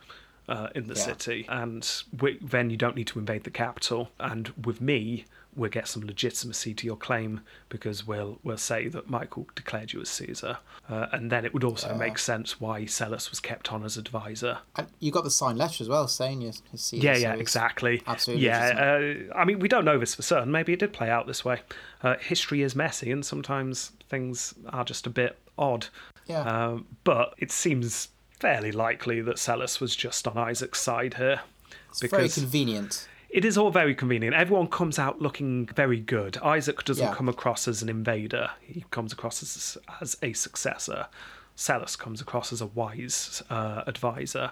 Uh, in the Yeah. city, and we, then you don't need to invade the capital. And with me, we'll get some legitimacy to your claim because we'll we'll say that Michael declared you as Caesar, uh, and then it would also make sense why Psellus was kept on as advisor. And you got the signed letter as well saying you you see Yeah, yeah, so exactly. Absolutely. Yeah, uh, I mean, we don't know this for certain. Maybe it did play out this way. Uh, history is messy, and sometimes things are just a bit odd. Yeah. Um, but it seems fairly likely that Psellus was just on Isaac's side here. it's very convenient. It is all very convenient. Everyone comes out looking very good. Isaac doesn't Yeah. come across as an invader. He comes across as, as a successor. Psellus comes across as a wise uh, advisor.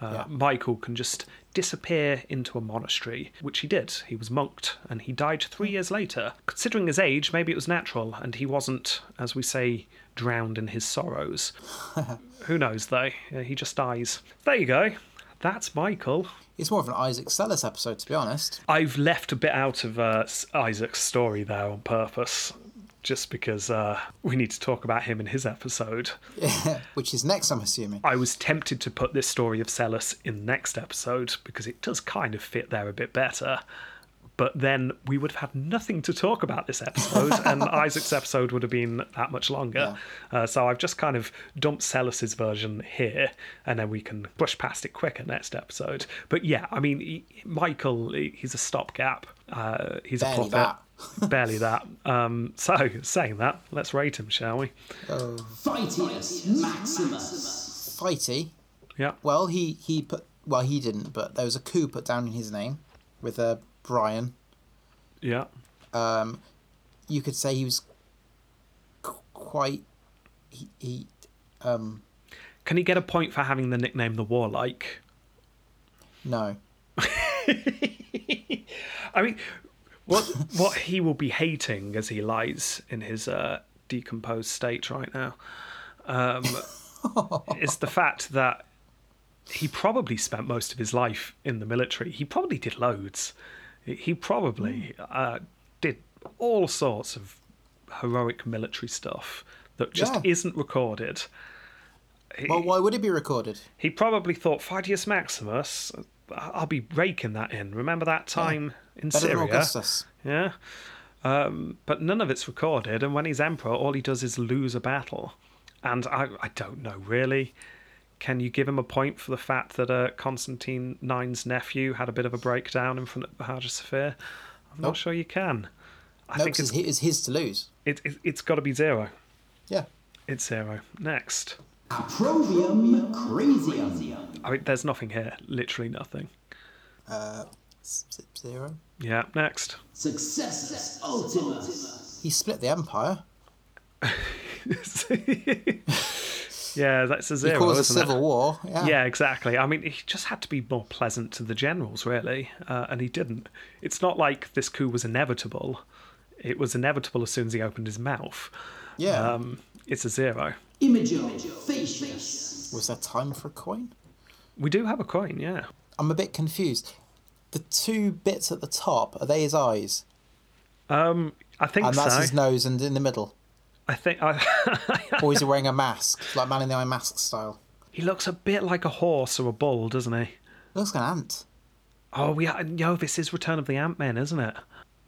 Uh, Yeah. Michael can just disappear into a monastery, which he did. He was monked, and he died three years later. Considering his age, maybe it was natural, and he wasn't, as we say, drowned in his sorrows. Who knows, though? Uh, He just dies. There you go. That's Michael. It's more of an Isaac Psellus episode, to be honest. I've left a bit out of uh, Isaac's story there on purpose, just because uh, we need to talk about him in his episode. Which is next, I'm assuming. I was tempted to put this story of Psellus in the next episode because it does kind of fit there a bit better. But then we would have had nothing to talk about this episode, and Isaac's episode would have been that much longer. Uh, so I've just kind of dumped Psellus's version here, and then we can brush past it quicker next episode. But yeah, I mean, he, Michael, he- he's a stopgap. Uh, he's Barely a prophet. Barely that. Um, so, saying that, let's rate him, shall we? Phytius Maximus. Fighty. Yeah. Well, he, he put. Well, he didn't, but there was a coup put down in his name with uh, Brian. Yeah. Um, you could say he was qu- quite. He, he um, Can he get a point for having the nickname the Warlike? no. I mean, what what he will be hating as he lies in his uh, decomposed state right now um, is the fact that he probably spent most of his life in the military. He probably did loads. He probably uh, did all sorts of heroic military stuff that just Yeah. isn't recorded. He- Well, why would it be recorded? he probably thought Fidius Maximus. I'll be raking that in. Remember that time in Better Syria? Augustus. Yeah. Um, but none of it's recorded, and when he's emperor, all he does is lose a battle. And I, I don't know really. Can you give him a point for the fact that uh, Constantine IX's nephew had a bit of a breakdown in front of the Hagia Sophia? I'm not sure you can. I No, think 'cause it's it's, it's his to lose. it, it, it's got to be zero. Yeah. It's zero. Next. Approbium Crasium. I mean, there's nothing here. Literally nothing. Uh, s- s- zero. Yeah. Next. Successus Ultimus. He split the empire. yeah, that's a He zero, caused a isn't it? civil war. Yeah. Yeah, exactly. I mean, he just had to be more pleasant to the generals, really, uh, and he didn't. It's not like this coup was inevitable. It was inevitable as soon as he opened his mouth. Yeah. Um, it's a zero. Imago Facius. Was there time for a coin? We do have a coin, yeah. I'm a bit confused. The two bits at the top are they his eyes, Um, I think and that's so. his nose, and in the middle, I think I, or is he wearing a mask, like Man in the Iron Mask style? he looks a bit like a horse or a bull, doesn't he? Looks like an ant. Oh, we yo, this is Return of the Ant Man, isn't it?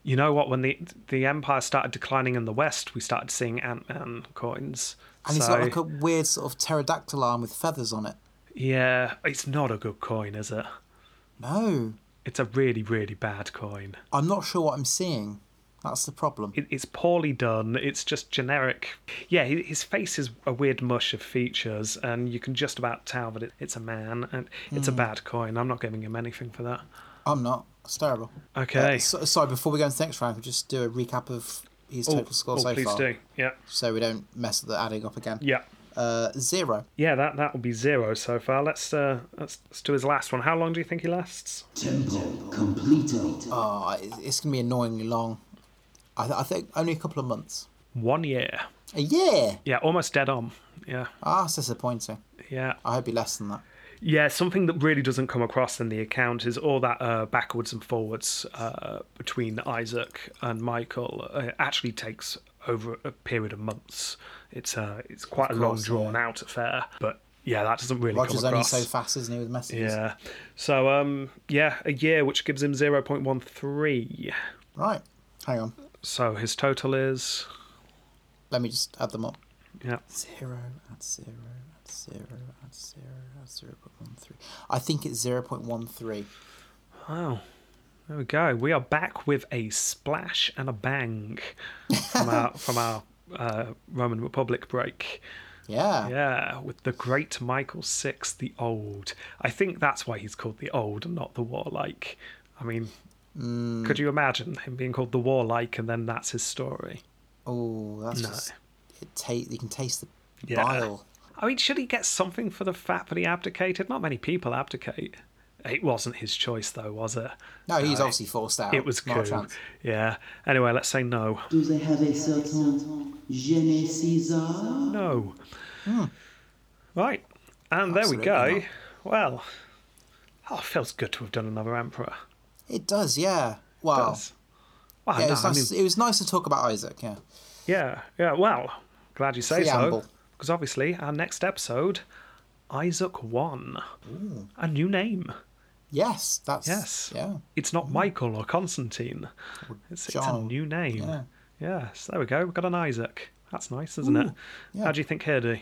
You know what? When the the Empire started declining in the West, we started seeing Ant Man coins. And he's So, got like a weird sort of pterodactyl arm with feathers on it. yeah, it's not a good coin, is it? No, It's a really, really bad coin. I'm not sure what I'm seeing. That's the problem. It, it's poorly done. It's just generic. Yeah, his face is a weird mush of features, and you can just about tell that it, it's a man, and it's Hmm. a bad coin. I'm not giving him anything for that. I'm not. It's terrible. Okay. Uh, so, sorry, before we go into the next round, we'll just do a recap of his Oh, total score oh, so please far, do. Yeah, so we don't mess with the adding up again. yeah, Uh, zero. yeah. That that will be zero so far. Let's uh, let's, let's do his last one. How long do you think he lasts? Tempo completo. Oh, it- it's gonna be annoyingly long. I, th- I think only a couple of months. One year. A year. Yeah, almost dead on. Yeah, Ah, it's disappointing. yeah. I hope he less than that. Yeah, something that really doesn't come across in the account is all that uh, backwards and forwards uh, between Isaac and Michael. Uh, it actually takes over a period of months. It's uh, it's quite a long, drawn yeah. out affair. But yeah, that doesn't really Roger's come only so fast, isn't he, with messages? yeah. So um, yeah, a year, which gives him zero point one three. Right. Hang on. So his total is Let me just add them up. yeah. Zero at zero at zero at zero at zero point one three. I think it's zero point one three. Wow. There we go. We are back with a splash and a bang from our from our uh, Roman Republic break. Yeah. Yeah, with the great Michael Six the Old. I think that's why he's called the Old and not the Warlike. I mean, Mm. could you imagine him being called the Warlike and then that's his story? Oh, that's No. just it. Ta- you can taste the Yeah. bile. I mean, should he get something for the fact that he abdicated? Not many people abdicate. It wasn't his choice, though, was it? No, he's No, obviously forced out. It was Not a coup. Yeah. Anyway, let's say no. Do they have a certain je ne sais quoi? No. Right. And there we go. not. Well, oh, it feels good to have done another Emperor. It does, yeah. Wow. Does. Well, Yeah, no, it, was I nice, mean, it was nice to talk about Isaac. Yeah. yeah, yeah. Well, glad you say Preamble. so. Because obviously, our next episode, Isaac One, a new name. Yes, that's Yes. Yeah. It's not mm. Michael or Constantine. It's, it's a new name. Yeah. Yes, there we go. We've got an Isaac. That's nice, isn't it? yeah. How do you think Hirdie?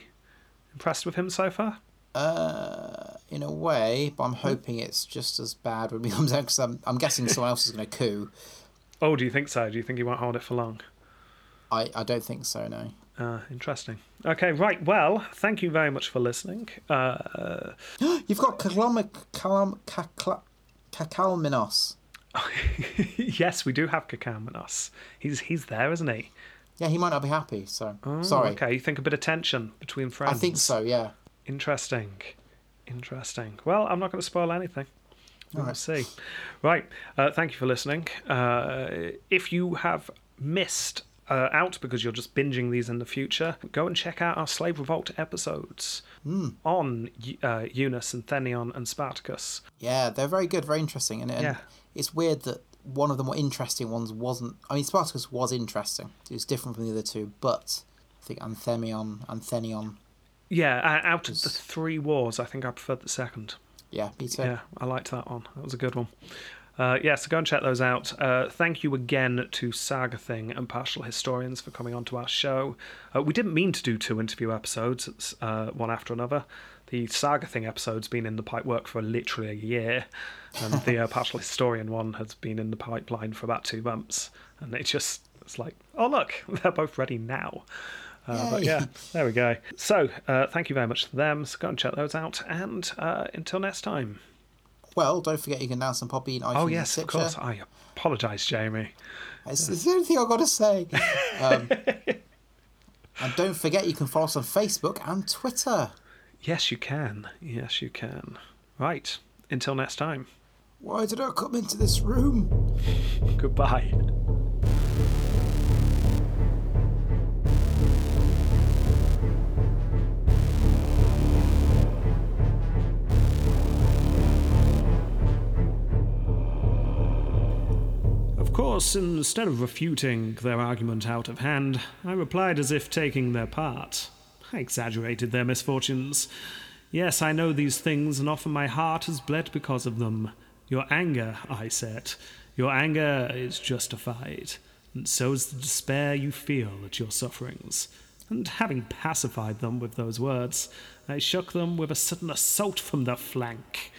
Impressed with him so far? Uh, in a way, but I'm hoping it's just as bad when he comes out because I'm, I'm guessing someone else is going to coup. Oh, do you think so? Do you think he won't hold it for long? I, I don't think so. No. Uh, interesting. Okay, right. Well, thank you very much for listening. Uh, You've got Kakla- Kakalminos. yes, we do have Kakamenos. He's he's there, isn't he? Yeah, he might not be happy. So Oh, sorry. Okay, you think a bit of tension between friends? I think so. Yeah. Interesting. Interesting. Well, I'm not going to spoil anything. We'll Alright. see. Right. Uh, thank you for listening. Uh, if you have missed uh, out because you're just binging these in the future, go and check out our Slave Revolt episodes Hmm. on uh, Eunus and Thenion and Spartacus. Yeah, they're very good, very interesting, and, and Yeah. it's weird that one of the more interesting ones wasn't. I mean, Spartacus was interesting. It was different from the other two, but I think Anthemion, Anthenion, Yeah, uh, out of the three wars, I think I preferred the second. yeah, me too. Yeah, I liked that one. That was a good one. Uh, yeah, so go and check those out. Uh, thank you again to Saga Thing and Partial Historians for coming onto our show. Uh, we didn't mean to do two interview episodes, uh, one after another. The Saga Thing episode's been in the pipework for literally a year, and the uh, Partial Historian one has been in the pipeline for about two months. And it just, it's like, oh, look, they're both ready now. Uh, but yeah, there we go. So, uh, thank you very much to them. So go and check those out. And uh, until next time. Well, don't forget you can download some Poppy and iTunes Oh yes, of course. I apologise, Jamie. It's, it's the only thing I've got to say. Um, and don't forget you can follow us on Facebook and Twitter. Yes, you can. Yes, you can. Right. Until next time. Why did I come into this room? Goodbye. Course, instead of refuting their argument out of hand, I replied as if taking their part. I exaggerated their misfortunes. Yes, I know these things, and often my heart has bled because of them. Your anger, I said, your anger is justified, and so is the despair you feel at your sufferings. And having pacified them with those words, I shook them with a sudden assault from the flank.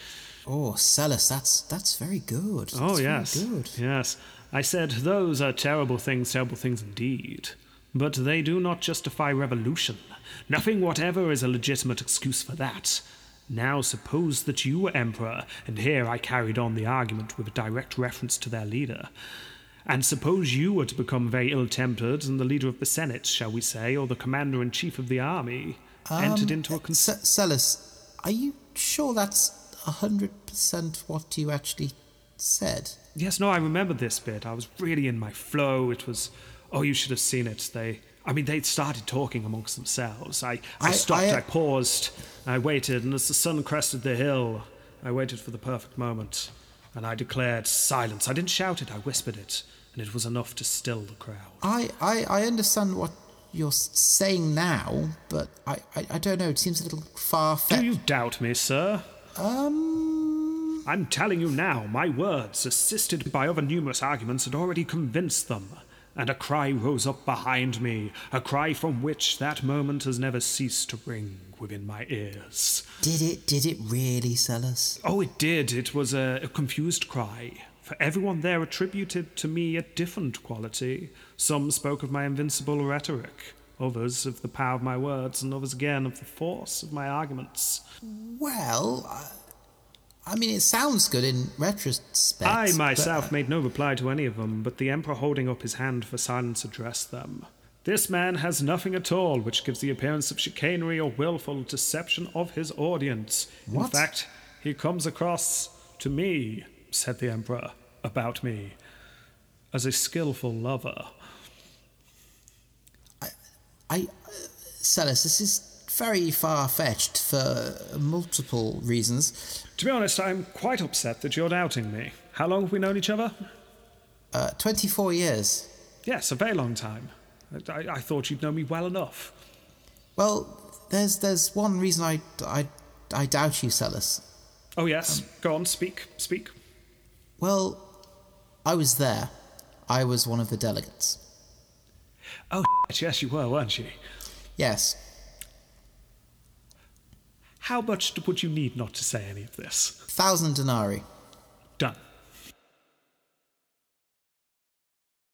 Oh, Psellus, that's that's very good. Oh, That's very yes. good. Yes. I said, those are terrible things, terrible things indeed. But they do not justify revolution. Nothing whatever is a legitimate excuse for that. Now suppose that you were emperor, and here I carried on the argument with a direct reference to their leader. And suppose you were to become very ill tempered, and the leader of the Senate, shall we say, or the commander in chief of the army, entered into a. Um, S- Psellus, are you sure that's a 100% what you actually said? Yes, no, I remember this bit. I was really in my flow. It was, oh, you should have seen it. They, I mean, they'd started talking amongst themselves. I, I, I- stopped, I- I, paused, I waited, and as the sun crested the hill, I waited for the perfect moment, and I declared silence. I didn't shout it, I whispered it, and it was enough to still the crowd. I, I, I understand what you're saying now, but I, I, I don't know. It seems a little far fetched. Do you doubt me, sir? Um. I'm telling you now, my words, assisted by other numerous arguments, had already convinced them. And a cry rose up behind me, a cry from which that moment has never ceased to ring within my ears. Did it? Did it really, Psellus? Oh, it did. It was a, a confused cry. For everyone there attributed to me a different quality. Some spoke of my invincible rhetoric, others of the power of my words, and others again of the force of my arguments. Well, uh, I, I mean, it sounds good in retrospect. I but- myself made no reply to any of them, but the Emperor holding up his hand for silence addressed them. This man has nothing at all which gives the appearance of chicanery or wilful deception of his audience. In fact, he comes across to me, said the Emperor, about me, as a skillful lover. I, uh, Psellus, this is very far fetched for multiple reasons. To be honest, I'm quite upset that you're doubting me. How long have we known each other? Uh, 24 years. Yes, a very long time. I, I thought you'd know me well enough. Well, there's there's one reason I, I, I doubt you, Psellus. Oh, yes, go on, speak, speak. Well, I was there. I was one of the delegates. Oh, yes, you were, weren't you? Yes. How much would you need not to say any of this? Thousand denarii. Done.